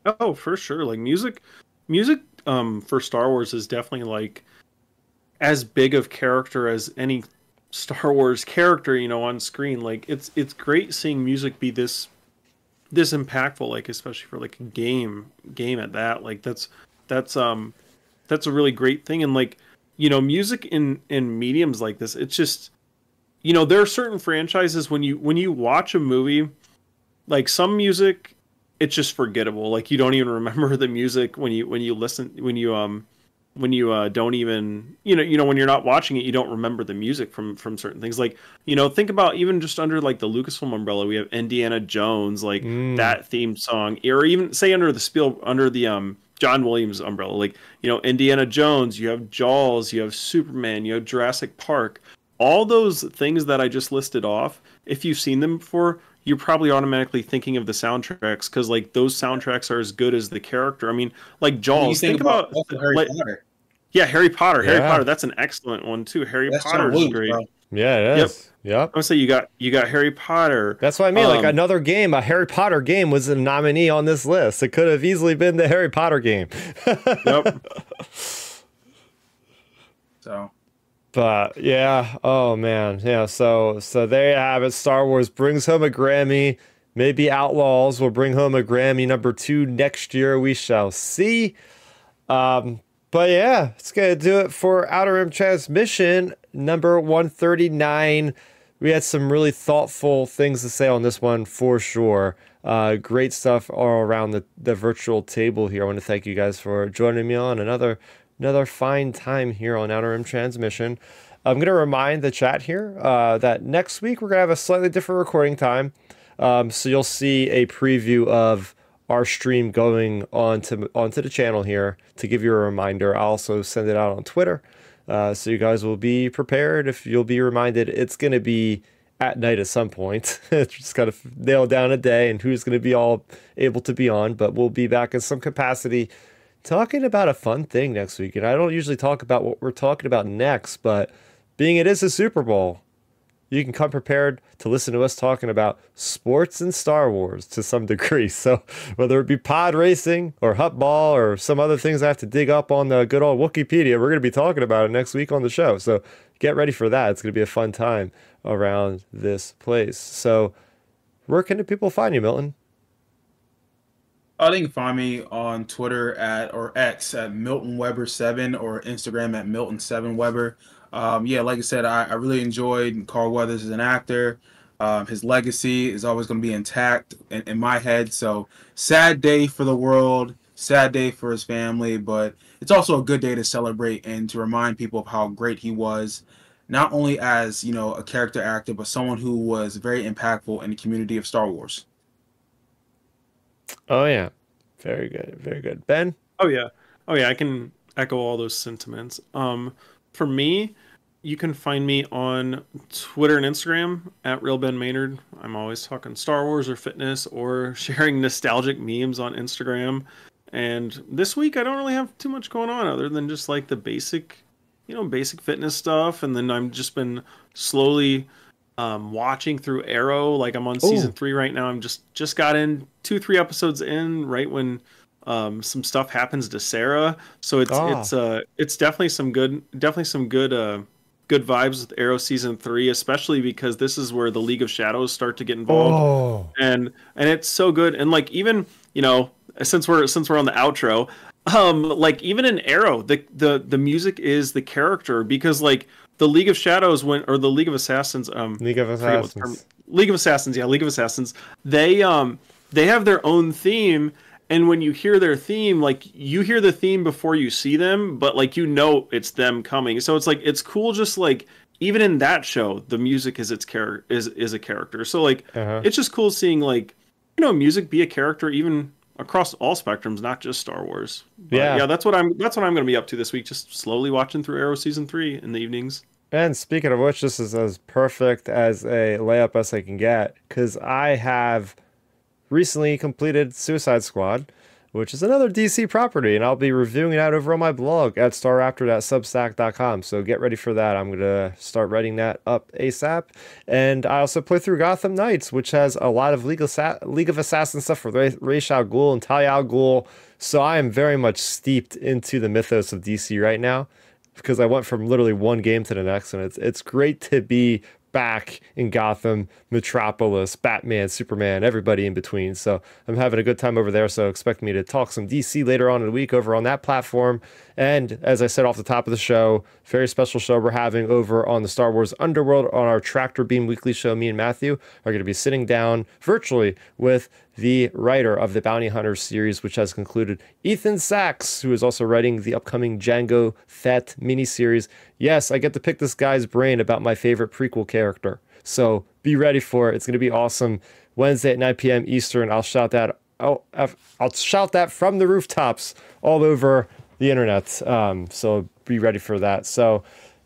Oh, for sure. Like music, music um, for Star Wars is definitely like as big of character as any Star Wars character, you know, on screen. Like it's it's great seeing music be this this impactful, like especially for like a game game at that. Like that's that's um that's a really great thing. And like, you know, music in in mediums like this, it's just you know, there are certain franchises when you when you watch a movie, like some music it's just forgettable. Like you don't even remember the music when you when you listen when you um when you uh, don't even you know you know when you're not watching it you don't remember the music from from certain things like you know think about even just under like the Lucasfilm umbrella we have Indiana Jones like Mm. that theme song or even say under the Spiel under the um John Williams umbrella like you know Indiana Jones you have Jaws you have Superman you have Jurassic Park all those things that I just listed off if you've seen them before you're probably automatically thinking of the soundtracks because like those soundtracks are as good as the character I mean like When you Jaws think, about, also Harry like, Potter. yeah, Harry Potter. Harry Potter. That's an excellent one too. Harry That's Potter is great. bro. Yeah, it Yep. is. Yep. I would say you got you got Harry Potter. That's what I mean. like Um, another game, a Harry Potter game was a nominee on this list. It could have easily been the Harry Potter game. Yep. So But yeah, oh man, yeah. So so there you have it. Star Wars brings home a Grammy. Maybe Outlaws will bring home a Grammy number two next year. We shall see. Um, but yeah, it's gonna do it for Outer Rim Transmission number one thirty nine. We had some really thoughtful things to say on this one for sure. Uh, great stuff all around the, the virtual table here. I want to thank you guys for joining me on another another fine time here on Outer Rim Transmission. I'm going to remind the chat here uh, that next week we're going to have a slightly different recording time. Um, so you'll see a preview of our stream going onto onto the channel here to give you a reminder. I'll also send it out on Twitter. Uh, so you guys will be prepared if you'll be reminded it's going to be at night at some point. It's just got to nail down a day and who's going to be all able to be on, but we'll be back in some capacity talking about a fun thing next week. And I don't usually talk about what we're talking about next, but being it is a Super Bowl, you can come prepared to listen to us talking about sports and Star Wars to some degree. So whether it be pod racing or huttball or some other things I have to dig up on the good old Wikipedia, we're going to be talking about it next week on the show. So get ready for that. It's going to be a fun time around this place. So where can the people find you, Milton? Uh, they can find me on Twitter at or X at Milton Webber seven or Instagram at Milton seven Webber. Um, yeah, like I said, I, I really enjoyed Carl Weathers as an actor. Um, his legacy is always going to be intact in, in my head. So sad day for the world, sad day for his family, but it's also a good day to celebrate and to remind people of how great he was, not only as you know a character actor, but someone who was very impactful in the community of Star Wars. Oh, yeah. Very good. Very good. Ben? Oh yeah. Oh yeah, I can echo all those sentiments. Um for me, you can find me on Twitter and Instagram at Real Ben Maynard. I'm always talking Star Wars or fitness or sharing nostalgic memes on Instagram. And this week I don't really have too much going on other than just like the basic, you know, basic fitness stuff. And then I've just been slowly um, watching through Arrow. Like I'm on season three right now. I'm just just got in two three episodes in right when um, some stuff happens to Sara. So it's Ah. it's uh it's definitely some good definitely some good uh good vibes with Arrow season three, especially because this is where the League of Shadows start to get involved Oh. and and it's so good and like even you know since we're since we're on the outro um like even in arrow the the the music is the character because like the league of shadows went or the league of assassins um League of I forget what the term- Assassins. league of assassins yeah league of assassins they um they have their own theme and when you hear their theme like you hear the theme before you see them but like you know it's them coming so it's like it's cool just like even in that show the music is its character is is a character so like Uh-huh. it's just cool seeing like you know music be a character even across all spectrums, not just Star Wars. But Yeah. yeah, that's what I'm that's what I'm going to be up to this week. Just slowly watching through Arrow season three in the evenings. And speaking of which, this is as perfect as a layup as I can get because I have recently completed Suicide Squad, which is another DC property, and I'll be reviewing that over on my blog at starrapter.substack.com. So get ready for that. I'm going to start writing that up ASAP. And I also play through Gotham Knights, which has a lot of League of, League of Assassins stuff for Ra- Ra's al Ghul and Talia al Ghul. So I am very much steeped into the mythos of DC right now because I went from literally one game to the next, and it's it's great to be back in Gotham, Metropolis, Batman, Superman, everybody in between. So I'm having a good time over there. So expect me to talk some DC later on in the week over on that platform. And as I said off the top of the show, very special show we're having over on the Star Wars Underworld on our Tractor Beam Weekly show. Me and Matthew are going to be sitting down virtually with the writer of the Bounty Hunter series, which has concluded, Ethan Sacks, who is also writing the upcoming Jango Fett miniseries. Yes, I get to pick this guy's brain about my favorite prequel character. So be ready for it. It's going to be awesome. Wednesday at 9 p.m. Eastern. I'll shout that. I'll, I'll shout that from the rooftops all over the internet. Um, so be ready for that. So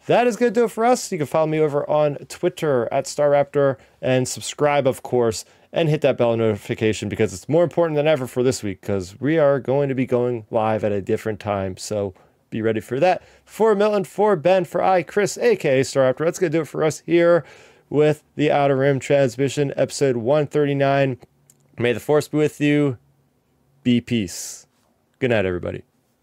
that is going to do it for us. You can follow me over on Twitter at Starrapter and subscribe, of course, and hit that bell notification because it's more important than ever for this week because we are going to be going live at a different time. So be ready for that. For Milton, for Ben, for I, Chris, aka Starrapter, that's going to do it for us here with the Outer Rim Transmission, episode 139. May the Force be with you. Be peace. Good night, everybody.